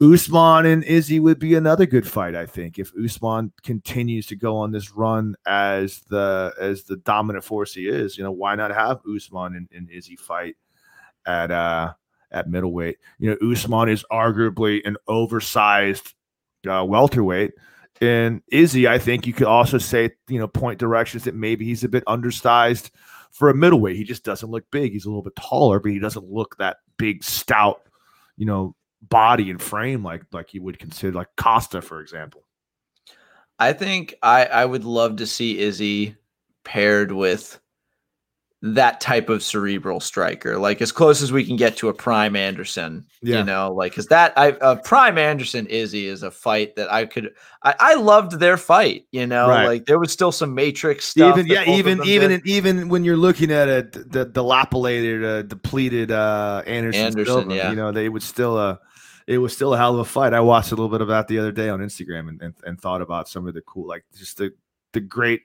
Usman and Izzy would be another good fight, I think, if Usman continues to go on this run as the as the dominant force he is. You know, why not have Usman and, and Izzy fight at uh at middleweight? You know, Usman is arguably an oversized uh, welterweight. And Izzy, I think you could also say, you know, point directions that maybe he's a bit undersized for a middleweight. He just doesn't look big. He's a little bit taller, but he doesn't look that big, stout, you know, body and frame like like you would consider like Costa, for example. I think I I would love to see Izzy paired with that type of cerebral striker, like as close as we can get to a prime Anderson. Yeah. You know, like because that I uh, prime Anderson Izzy is a fight that I could I, I loved their fight. You know, Right. like there was still some Matrix stuff. even yeah, even even did. even when you're looking at a d- the dilapidated, uh, depleted uh, Anderson, Anderson, Silva, yeah. you know, they would still uh it was still a hell of a fight. I watched a little bit of that the other day on Instagram and, and, and thought about some of the cool, like just the the great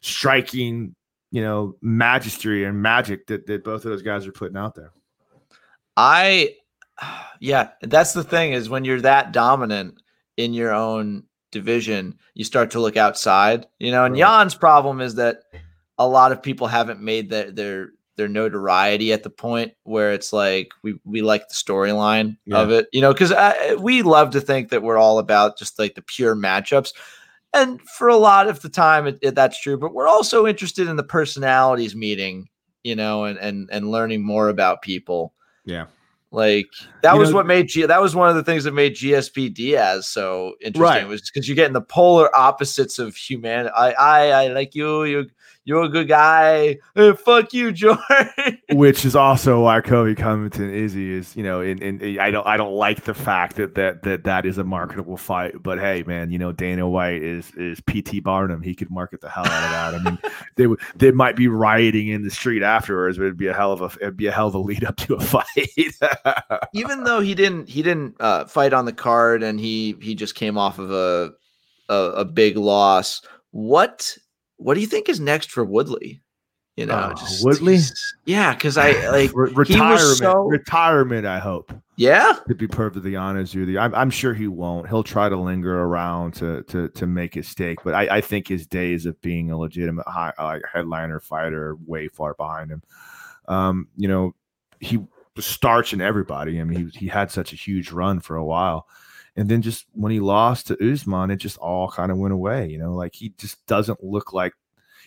striking, you know, magistry and magic that, that both of those guys are putting out there. I, yeah, that's the thing is when you're that dominant in your own division, you start to look outside. You know, and Right. Jan's problem is that a lot of people haven't made their their their notoriety at the point where it's like we we like the storyline of it. You know, because uh, we love to think that we're all about just like the pure matchups. And for a lot of the time, it, it- that's true. But we're also interested in the personalities meeting, you know, and and and learning more about people. Yeah. Like that You was know- what made G- that was one of the things that made GSP Diaz so interesting Right. was because you're getting the polar opposites of humanity. I I I like you. You you're a good guy. Eh, fuck you, George. Which is also why Colby Covington Izzy is, you know, and, and I don't I don't like the fact that that that that is a marketable fight. But hey, man, you know, Dana White is is PT Barnum. He could market the hell out of that. I mean, they would they might be rioting in the street afterwards, but it'd be a hell of a it'd be a hell of a lead up to a fight. Even though he didn't he didn't uh, fight on the card and he he just came off of a a, a big loss. What what do you think is next for Woodley? You know, Oh, just Woodley? Yeah, because I like Re- retirement, so- retirement. I hope. yeah. To be perfectly honest with you, I'm, I'm sure he won't. He'll try to linger around to to to make his stake, but I, I think his days of being a legitimate high, like headliner fighter are way far behind him. Um, you know, he was starching everybody. I mean, he he had such a huge run for a while, and then just when he lost to Usman, it just all kind of went away. You know, like he just doesn't look like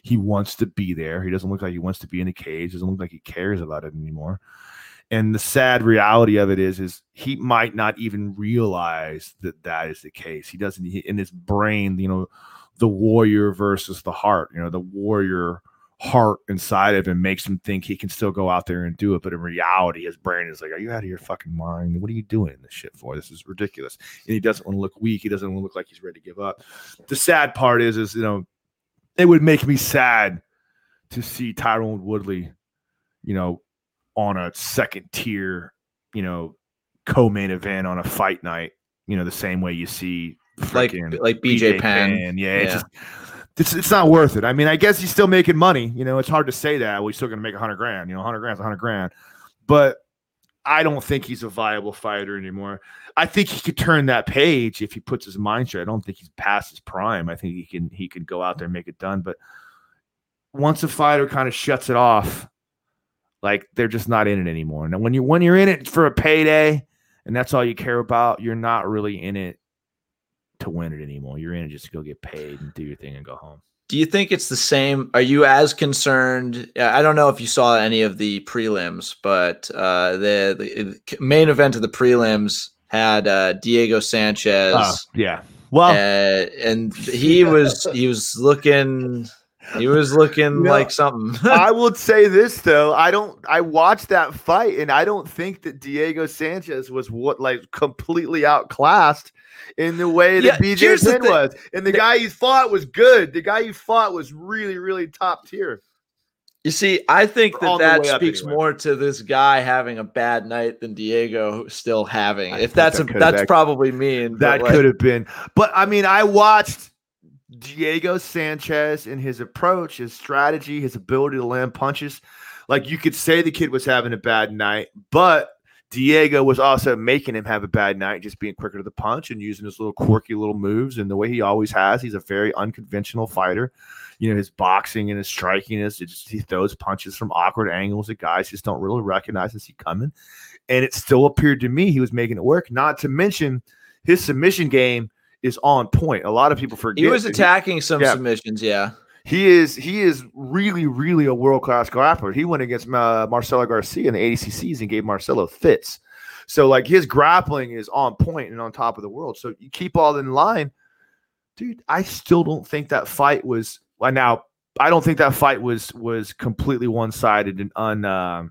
he wants to be there. He doesn't look like he wants to be in the cage. Doesn't look like he cares about it anymore. And the sad reality of it is, is he might not even realize that that is the case. He doesn't he, in his brain, you know, the warrior versus the heart. You know, the warrior heart inside of him makes him think he can still go out there and do it. But in reality, his brain is like, "Are you out of your fucking mind? What are you doing this shit for? This is ridiculous." And he doesn't want to look weak. He doesn't want to look like he's ready to give up. The sad part is, is you know, it would make me sad to see Tyron Woodley, you know, on a second tier, you know, co-main event on a fight night. You know, the same way you see like like BJ, Penn. Penn. Yeah, yeah. Just, it's it's not worth it. I mean, I guess he's still making money. You know, it's hard to say that. Well, he's still going to make a hundred grand. You know, hundred grand's a hundred grand, but I don't think he's a viable fighter anymore. I think he could turn that page if he puts his mind to it. I don't think he's past his prime. I think he can he can go out there and make it done. But once a fighter kind of shuts it off, like they're just not in it anymore. Now when you when you're in it for a payday and that's all you care about, you're not really in it to win it anymore. You're in it just to go get paid and do your thing and go home. Do you think it's the same? Are you as concerned? I don't know if you saw any of the prelims, but uh, the, the main event of the prelims had uh, Diego Sanchez. Uh, yeah. Well, uh, and he was he was looking he was looking like something. I will say this though, I don't. I watched that fight, and I don't think that Diego Sanchez was what like completely outclassed in the way that yeah, BJ Penn was. And the, the guy you fought was good. The guy you fought was really, really top tier. You see, I think that that speaks anyway. more to this guy having a bad night than Diego still having. I if that's that a, that's probably mean. That like, could have been. But I mean, I watched Diego Sanchez and his approach, his strategy, his ability to land punches. Like you could say the kid was having a bad night, but Diego was also making him have a bad night, just being quicker to the punch and using his little quirky little moves and the way he always has. He's a very unconventional fighter. You know, his boxing and his striking is just he throws punches from awkward angles that guys just don't really recognize and see coming. And it still appeared to me he was making it work. Not to mention his submission game is on point. A lot of people forget he was attacking some yeah. submissions. Yeah, he is. He is really, really a world class grappler. He went against uh, Marcelo Garcia in the ADCCs and gave Marcelo fits. So like his grappling is on point and on top of the world. So you keep all in line, dude. I still don't think that fight was. Well, now I don't think that fight was was completely one sided and un, uh,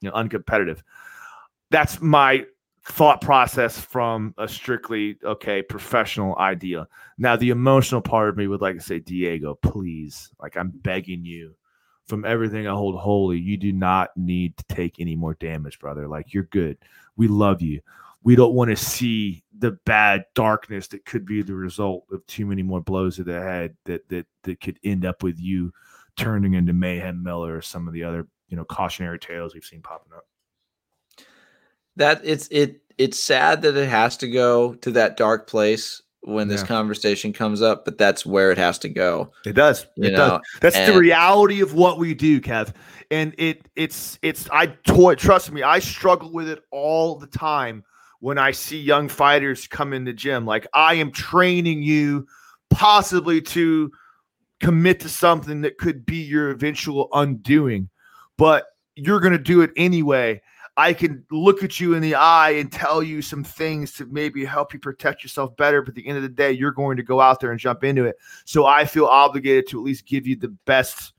you know, uncompetitive. That's my thought process from a strictly okay professional idea. Now the emotional part of me would like to say, Diego, please, like I'm begging you, from everything I hold holy, you do not need to take any more damage, brother. Like you're good. We love you. We don't want to see the bad darkness that could be the result of too many more blows to the head that that that could end up with you turning into Mayhem Miller or some of the other you know cautionary tales we've seen popping up that it's it it's sad that it has to go to that dark place when this yeah. conversation comes up, but that's where it has to go. It does. It know? does. That's and, the reality of what we do, Kev. And it it's it's I toy trust me, I struggle with it all the time when I see young fighters come in the gym. Like I am training you possibly to commit to something that could be your eventual undoing, but you're gonna do it anyway. I can look at you in the eye and tell you some things to maybe help you protect yourself better. But at the end of the day, you're going to go out there and jump into it. So I feel obligated to at least give you the best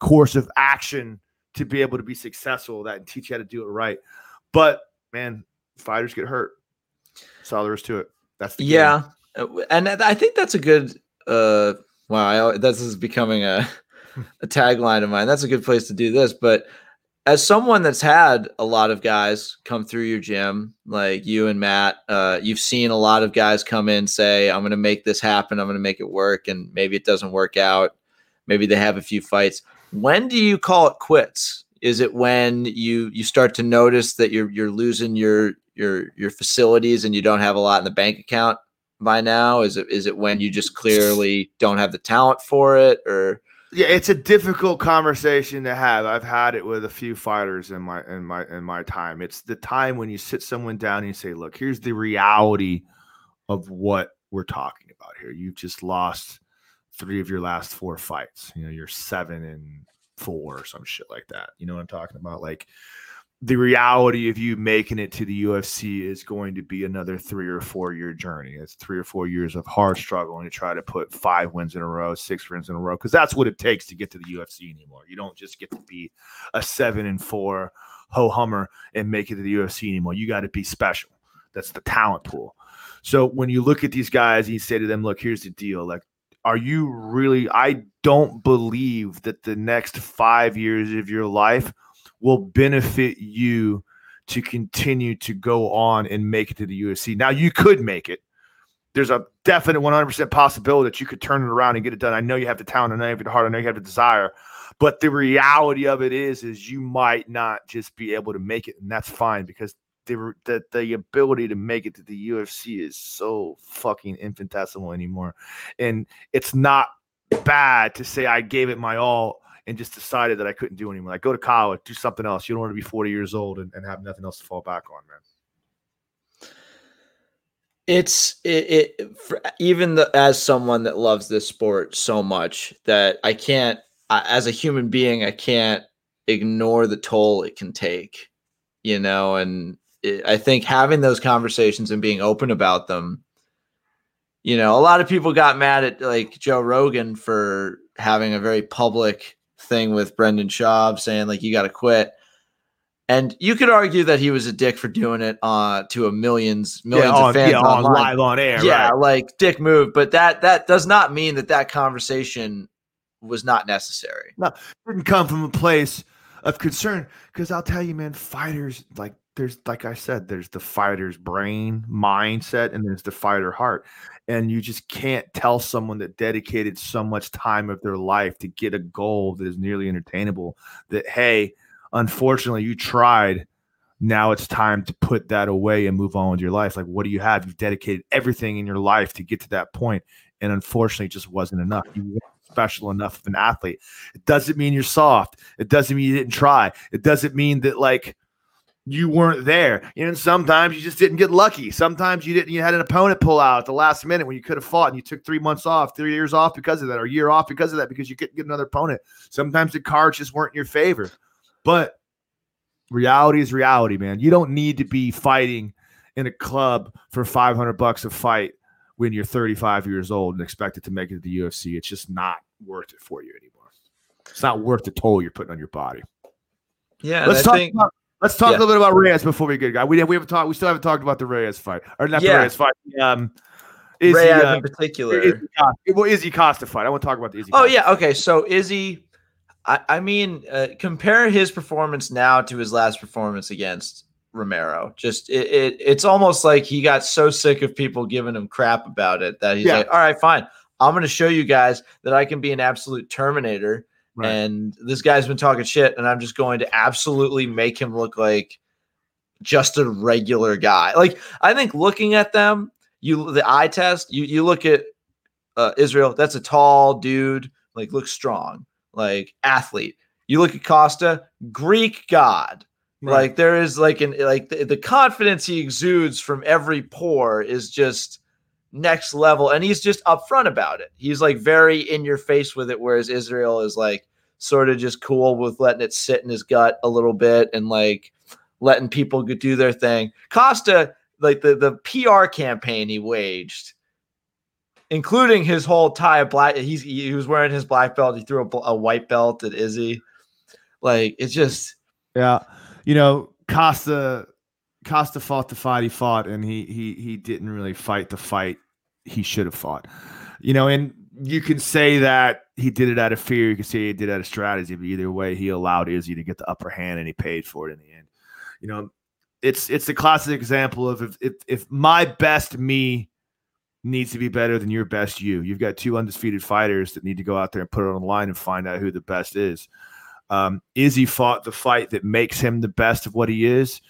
course of action to be able to be successful that and teach you how to do it right. But man, fighters get hurt. That's all there is to it. That's the yeah, uh, and I think that's a good. uh Wow, I, this is becoming a a tagline of mine. That's a good place to do this, but as someone that's had a lot of guys come through your gym, like you and Matt, uh, you've seen a lot of guys come in say, "I'm going to make this happen. I'm going to make it work," and maybe it doesn't work out. Maybe they have a few fights. When do you call it quits? Is it when you you start to notice that you're you're losing your your your facilities and you don't have a lot in the bank account by now? Is it is it when you just clearly don't have the talent for it, or yeah, it's a difficult conversation to have. I've had it with a few fighters in my in my in my time. It's the time when you sit someone down and you say, "Look, here's the reality of what we're talking about here. You've just lost three of your last four fights. You know, you're seven and four or some shit like that. You know what I'm talking about? Like the reality of you making it to the UFC is going to be another three or four year journey. It's three or four years of hard struggle and to try to put five wins in a row, six wins in a row, because that's what it takes to get to the UFC anymore. You don't just get to be a seven and four ho hummer and make it to the UFC anymore. You got to be special. That's the talent pool. So when you look at these guys and you say to them, look, here's the deal. Like are you really? I don't believe that the next five years of your life will benefit you to continue to go on and make it to the UFC. Now, you could make it. There's a definite 100% possibility that you could turn it around and get it done. I know you have the talent, I know you have the heart, I know you have the desire, but the reality of it is, is you might not just be able to make it, and that's fine because the the, the ability to make it to the UFC is so fucking infinitesimal anymore, and it's not bad to say I gave it my all and just decided that I couldn't do anymore. Like go to college, do something else. You don't want to be 40 years old and, and have nothing else to fall back on, man. It's it, it for, even the, as someone that loves this sport so much that I can't, I, as a human being, I can't ignore the toll it can take, you know. And it, I think having those conversations and being open about them, you know, a lot of people got mad at like Joe Rogan for having a very public thing with Brendan Schaub saying like you got to quit. And you could argue that he was a dick for doing it uh, to a millions millions yeah, on, of fans yeah, on live on air. Yeah, right. like dick move, but that that does not mean that that conversation was not necessary. No, didn't come from a place of concern because I'll tell you, man, fighters like there's like I said, there's the fighter's brain mindset and there's the fighter heart. And you just can't tell someone that dedicated so much time of their life to get a goal that is nearly unattainable that, hey, unfortunately, you tried. Now it's time to put that away and move on with your life. Like, what do you have? You've dedicated everything in your life to get to that point, and unfortunately, it just wasn't enough. You weren't special enough of an athlete. It doesn't mean you're soft. It doesn't mean you didn't try. It doesn't mean that like you weren't there. And sometimes you just didn't get lucky. Sometimes you didn't. You had an opponent pull out at the last minute when you could have fought, and you took three months off, three years off because of that, or a year off because of that, because you couldn't get another opponent. Sometimes the cards just weren't in your favor. But reality is reality, man. You don't need to be fighting in a club for 500 bucks a fight when you're 35 years old and expected to make it to the UFC. It's just not worth it for you anymore. It's not worth the toll you're putting on your body. Yeah, let's talk think, about let's talk yeah. a little bit about Reyes before we get guy. We we haven't talked. We still haven't talked about the Reyes fight or not Yeah. the Reyes fight. Um, Izzy, Reyes uh, in particular. Izzy Costa, well, Izzy Costa fight. I want to talk about the Izzy. Oh Costa yeah, okay. So Izzy, I, I mean, uh, compare his performance now to his last performance against Romero. Just it, it, it's almost like he got so sick of people giving him crap about it that he's Yeah. like, all right, fine. I'm going to show you guys that I can be an absolute Terminator. Right. And this guy's been talking shit, and I'm just going to absolutely make him look like just a regular guy. Like I think looking at them, you the eye test, you you look at uh, Israel. That's a tall dude, like looks strong, like athlete. You look at Costa, Greek god. Right. Like there is like an like the, the confidence he exudes from every pore is just next level, and he's just upfront about it. He's like very in your face with it, whereas Israel is like sort of just cool with letting it sit in his gut a little bit and like letting people do their thing. Costa, like the the PR campaign he waged, including his whole tie of black. He's he was wearing his black belt. He threw a, a white belt at Izzy. Like it's just Yeah, you know Costa. Costa fought the fight he fought, and he he he didn't really fight the fight he should have fought. You know, and you can say that he did it out of fear. You can say he did it out of strategy, but either way, he allowed Izzy to get the upper hand, and he paid for it in the end. You know, it's it's a classic example of if if, if my best me needs to be better than your best you. You've got two undisputed fighters that need to go out there and put it on the line and find out who the best is. Um, Izzy fought the fight that makes him the best of what he is.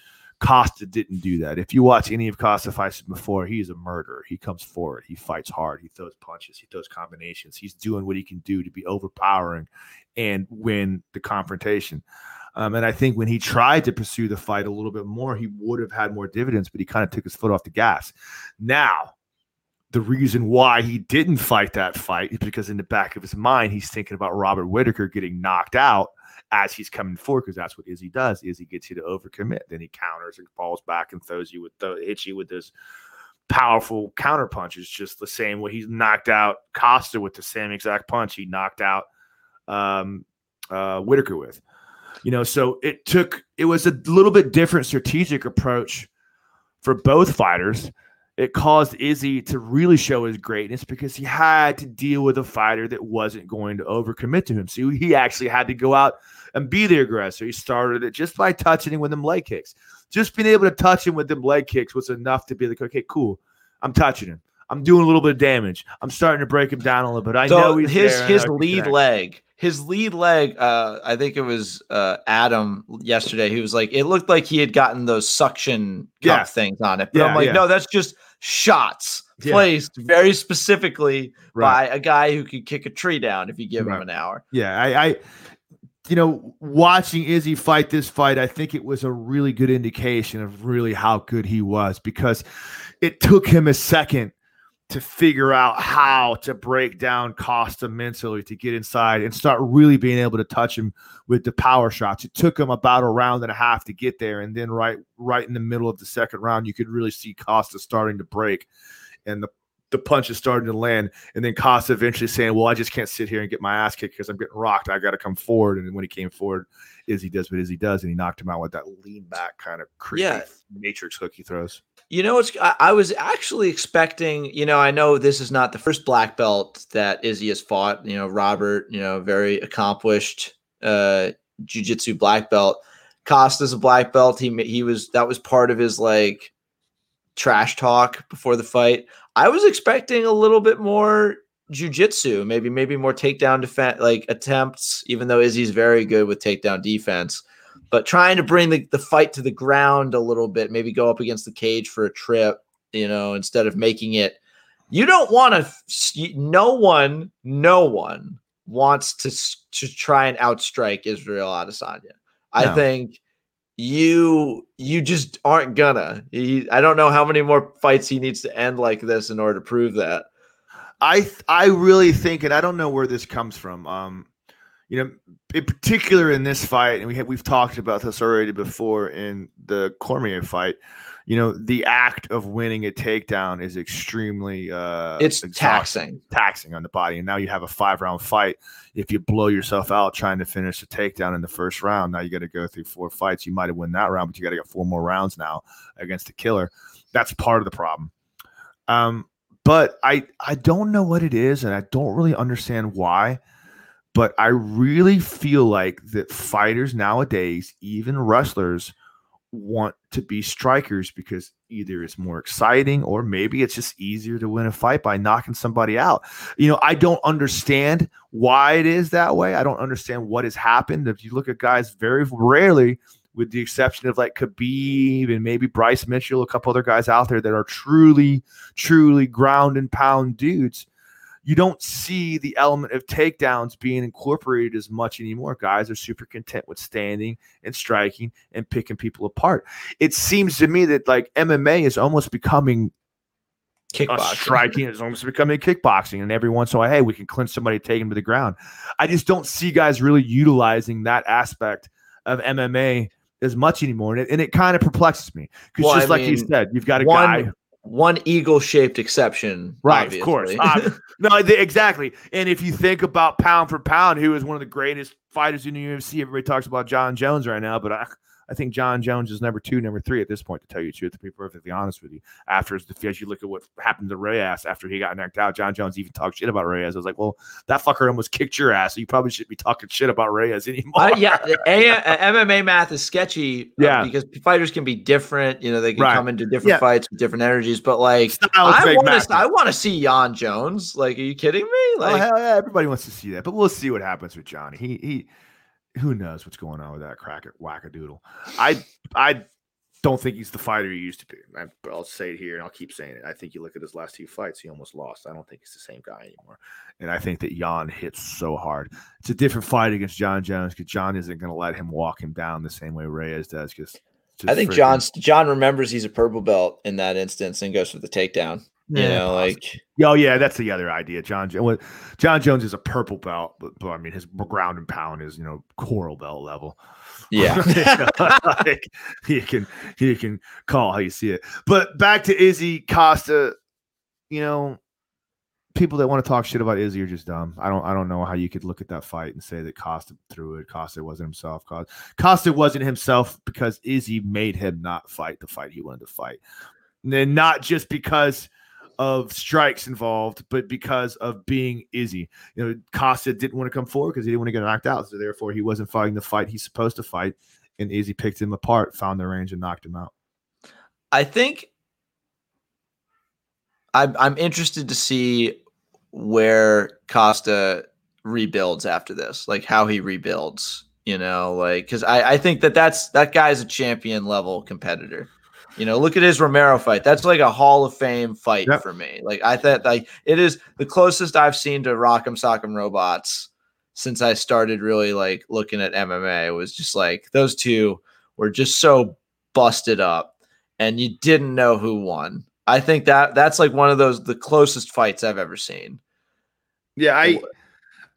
Costa didn't do that. If you watch any of Costa fights before, he's a murderer. He comes forward, he fights hard, he throws punches, he throws combinations. He's doing what he can do to be overpowering and win the confrontation. Um, and I think when he tried to pursue the fight a little bit more, he would have had more dividends, but he kind of took his foot off the gas. Now, the reason why he didn't fight that fight is because in the back of his mind, he's thinking about Robert Whittaker getting knocked out as he's coming forward, because that's what Izzy does. Izzy gets you to overcommit, then he counters and falls back and throws you with the hits you with those powerful counter punches, just the same way he's knocked out Costa with the same exact punch he knocked out um, uh, Whittaker with. You know, so it took it was a little bit different strategic approach for both fighters. It caused Izzy to really show his greatness because he had to deal with a fighter that wasn't going to overcommit to him. So he actually had to go out and be the aggressor. He started it just by touching him with them leg kicks. Just being able to touch him with them leg kicks was enough to be like, okay, cool. I'm touching him. I'm doing a little bit of damage. I'm starting to break him down a little bit. I so know his his lead leg. His lead leg, uh, I think it was uh, Adam yesterday. He was like, it looked like he had gotten those suction cup Yeah. things on it. But Yeah, I'm like, yeah. no, that's just shots placed very specifically Right. by a guy who could kick a tree down if you give Right. him an hour. Yeah, I, I, you know, watching Izzy fight this fight, I think it was a really good indication of really how good he was because it took him a second to figure out how to break down Costa mentally to get inside and start really being able to touch him with the power shots. It took him about a round and a half to get there, and then right, right in the middle of the second round, you could really see Costa starting to break, and the the punches starting to land. And then Costa eventually saying, Well, I just can't sit here and get my ass kicked because I'm getting rocked. I got to come forward. And when he came forward, Izzy does what Izzy does. And he knocked him out with that lean back kind of creepy Yeah. matrix hook he throws. You know, it's I, I was actually expecting. You know, I know this is not the first black belt that Izzy has fought. You know, Robert. You know, very accomplished uh, jujitsu black belt. Costa's a black belt. He he was that was part of his like trash talk before the fight. I was expecting a little bit more jujitsu, maybe maybe more takedown defense like attempts. Even though Izzy's very good with takedown defense but trying to bring the, the fight to the ground a little bit, maybe go up against the cage for a trip, you know, instead of making it. You don't want to. No one, no one wants to to try and outstrike Israel Adesanya. I No. think you you just aren't gonna. He, I don't know how many more fights he needs to end like this in order to prove that. I I really think, and I don't know where this comes from. Um, you know, in particular in this fight, and we have, we've talked about this already before in the Cormier fight. You know, the act of winning a takedown is extremely uh, It's taxing. taxing on the body. And now you have a five round fight. If you blow yourself out trying to finish a takedown in the first round, now you got to go through four fights. You might have won that round, but you got to get four more rounds now against the killer. That's part of the problem. Um, but I I don't know what it is, and I don't really understand why. But I really feel like that fighters nowadays, even wrestlers, want to be strikers because either it's more exciting or maybe it's just easier to win a fight by knocking somebody out. You know, I don't understand why it is that way. I don't understand what has happened. If you look at guys very rarely, with the exception of like Khabib and maybe Bryce Mitchell, a couple other guys out there that are truly, truly ground and pound dudes. You don't see the element of takedowns being incorporated as much anymore. Guys are super content with standing and striking and picking people apart. It seems to me that like MMA is almost becoming Kickboxing. striking is almost becoming kickboxing, and every once in a while, hey, we can clinch somebody, take him to the ground. I just don't see guys really utilizing that aspect of MMA as much anymore, and it, and it kind of perplexes me because Well, I just like you said, you've got a one- guy, One eagle shaped exception. right? Of course, obviously. Ob- no, exactly. And if you think about pound for pound, who is one of the greatest fighters in the UFC, everybody talks about Jon Jones right now, but I. I think Jon Jones is number two, number three at this point, to tell you the truth, to be perfectly honest with you. After his defeat, as you look at what happened to Reyes after he got knocked out, Jon Jones even talked shit about Reyes. I was like, well, that fucker almost kicked your ass. So you probably shouldn't be talking shit about Reyes anymore. Uh, yeah, the A- uh, MMA math is sketchy. uh, Yeah. because fighters can be different. You know, they can Right. come into different Yeah. fights with different energies. But like, I want to, I want to see Jan Jones. Like, are you kidding me? oh, Like, hell yeah, everybody wants to see that, but we'll see what happens with Johnny. He he, who knows what's going on with that crack at wackadoodle. I I don't think he's the fighter he used to be. I, I'll say it here, and I'll keep saying it. I think you look at his last two fights; he almost lost. I don't think he's the same guy anymore. And I think that Jan hits so hard. It's a different fight against Jon Jones because Jon isn't going to let him walk him down the same way Reyes does. Because I think Jon Jon remembers he's a purple belt in that instance and goes for the takedown. You Yeah, know, like Oh yeah, that's the other idea. Jon Jo- well, Jon Jones is a purple belt, but, but I mean his ground and pound is you know coral belt level. yeah. like, you can you can call how you see it. But back to Izzy Costa, you know, people that want to talk shit about Izzy are just dumb. I don't I don't know how you could look at that fight and say that Costa threw it. Costa wasn't himself. Costa, Costa wasn't himself because Izzy made him not fight the fight he wanted to fight. and not just because of strikes involved, but because of being Izzy. You know, Costa didn't want to come forward because he didn't want to get knocked out, so therefore he wasn't fighting the fight he's supposed to fight. And Izzy picked him apart, found the range, and knocked him out. I think I'm I'm interested to see where Costa rebuilds after this, like how he rebuilds. You know, like because I I think that that's that guy's a champion level competitor. You know, look at his Romero fight. That's like a Hall of Fame fight yep. for me. Like I thought, like it is the closest I've seen to Rock'em Sock'em Robots since I started really like looking at MMA. It was just like those two were just so busted up, and you didn't know who won. I think that that's like one of those the closest fights I've ever seen. Yeah, I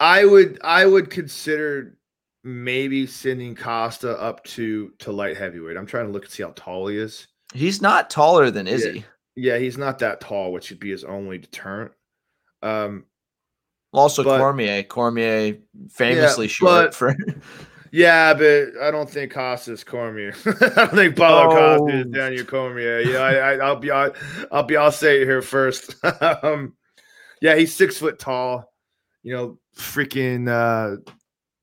I would I would consider maybe sending Costa up to to light heavyweight. I'm trying to look and see how tall he is. He's not taller than Izzy. Yeah, yeah he's not that tall, which would be his only deterrent. Um, also but, Cormier. Cormier famously yeah, short but, for. yeah, but I don't think Costa's Cormier. I don't think Paulo oh. Costa is Daniel Cormier. Yeah, I, will be. I'll, I'll be. I'll say it here first. um, yeah, he's six foot tall. You know, freaking uh,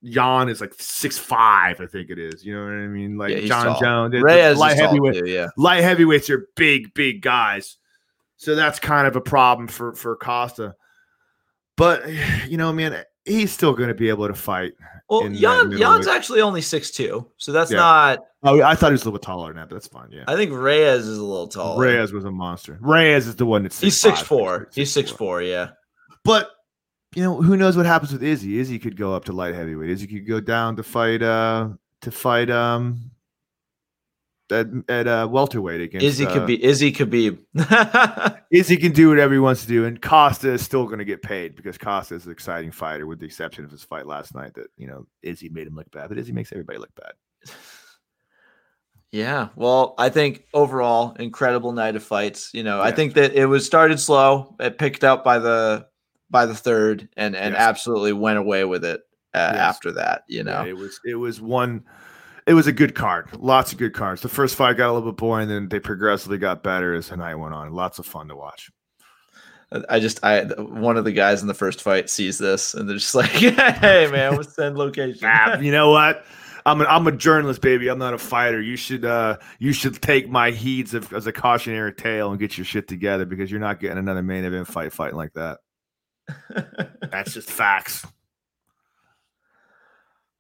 Jan is like six five, I think it is. You know what I mean? Like yeah, Jon tall. Jones, Reyes light heavyweight, too, yeah. Light heavyweights are big, big guys, so that's kind of a problem for for Costa. But you know, man, he's still going to be able to fight. Well, Jan, Jan's actually only six two, so that's yeah. not. Oh, I thought he was a little bit taller than that, but that's fine. Yeah, I think Reyes is a little taller. Reyes was a monster. Reyes is the one that's he's six four. He's six four. Yeah, but you know, who knows what happens with Izzy? Izzy could go up to light heavyweight. Izzy could go down to fight uh to fight um at, at uh welterweight against Izzy uh, could be Izzy could be Izzy can do whatever he wants to do, and Costa is still gonna get paid because Costa is an exciting fighter, with the exception of his fight last night that you know Izzy made him look bad, but Izzy makes everybody look bad. Yeah, well, I think overall incredible night of fights. You know, yeah. I think that it was started slow. It picked up by the by the third and and yes. absolutely went away with it uh, yes. after that. You know, yeah, it was it was one. It was a good card. Lots of good cards. The first fight got a little bit boring, then they progressively got better as the night went on. Lots of fun to watch. I just I one of the guys in the first fight sees this and they're just like, "Hey man, we'll send location." ah, you know what? I'm a, I'm a journalist, baby. I'm not a fighter. You should uh you should take my heeds of, as a cautionary tale and get your shit together because you're not getting another main event fight fighting like that. That's just facts.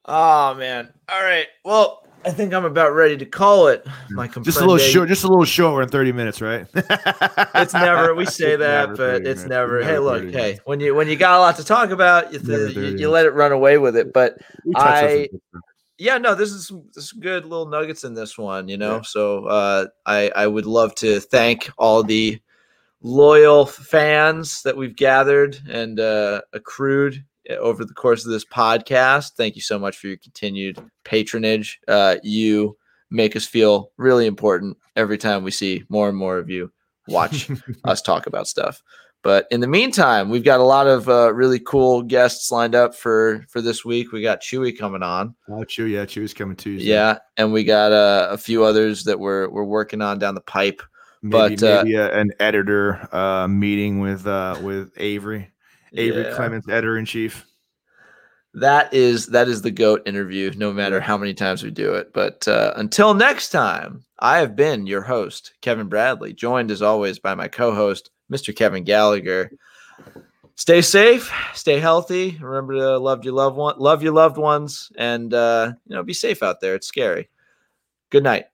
Oh man. All right. Well, I think I'm about ready to call it. My just a little short, just a little short. We're in 30 minutes, right? it's never. We say that, but it's never. It's hey, look. Hey, when you when you got a lot to talk about, you, th- you, you, let it run away with it. But I, yeah, no, this is some, this is good little nuggets in this one. You know, yeah. so uh, I I would love to thank all the loyal fans that we've gathered and uh, accrued eh, over the course of this podcast. Thank you so much for your continued patronage. Uh, you make us feel really important every time we see more and more of you watch us talk about stuff. But in the meantime, we've got a lot of uh, really cool guests lined up for for this week. We got Chewy coming on. Oh, Chewy, yeah, Chewy's coming Tuesday. Yeah, and we got uh, a few others that we're we're working on down the pipe. Maybe, but maybe uh, a, an editor uh, meeting with uh, with Avery, Avery yeah. Clements, editor in chief. That is that is the goat interview. No matter how many times we do it, but uh, until next time, I have been your host, Kevin Bradley, joined as always by my co-host, Mr. Kevin Gallagher. Stay safe, stay healthy. Remember to love your loved one, love your loved ones, and uh, you know, be safe out there. It's scary. Good night.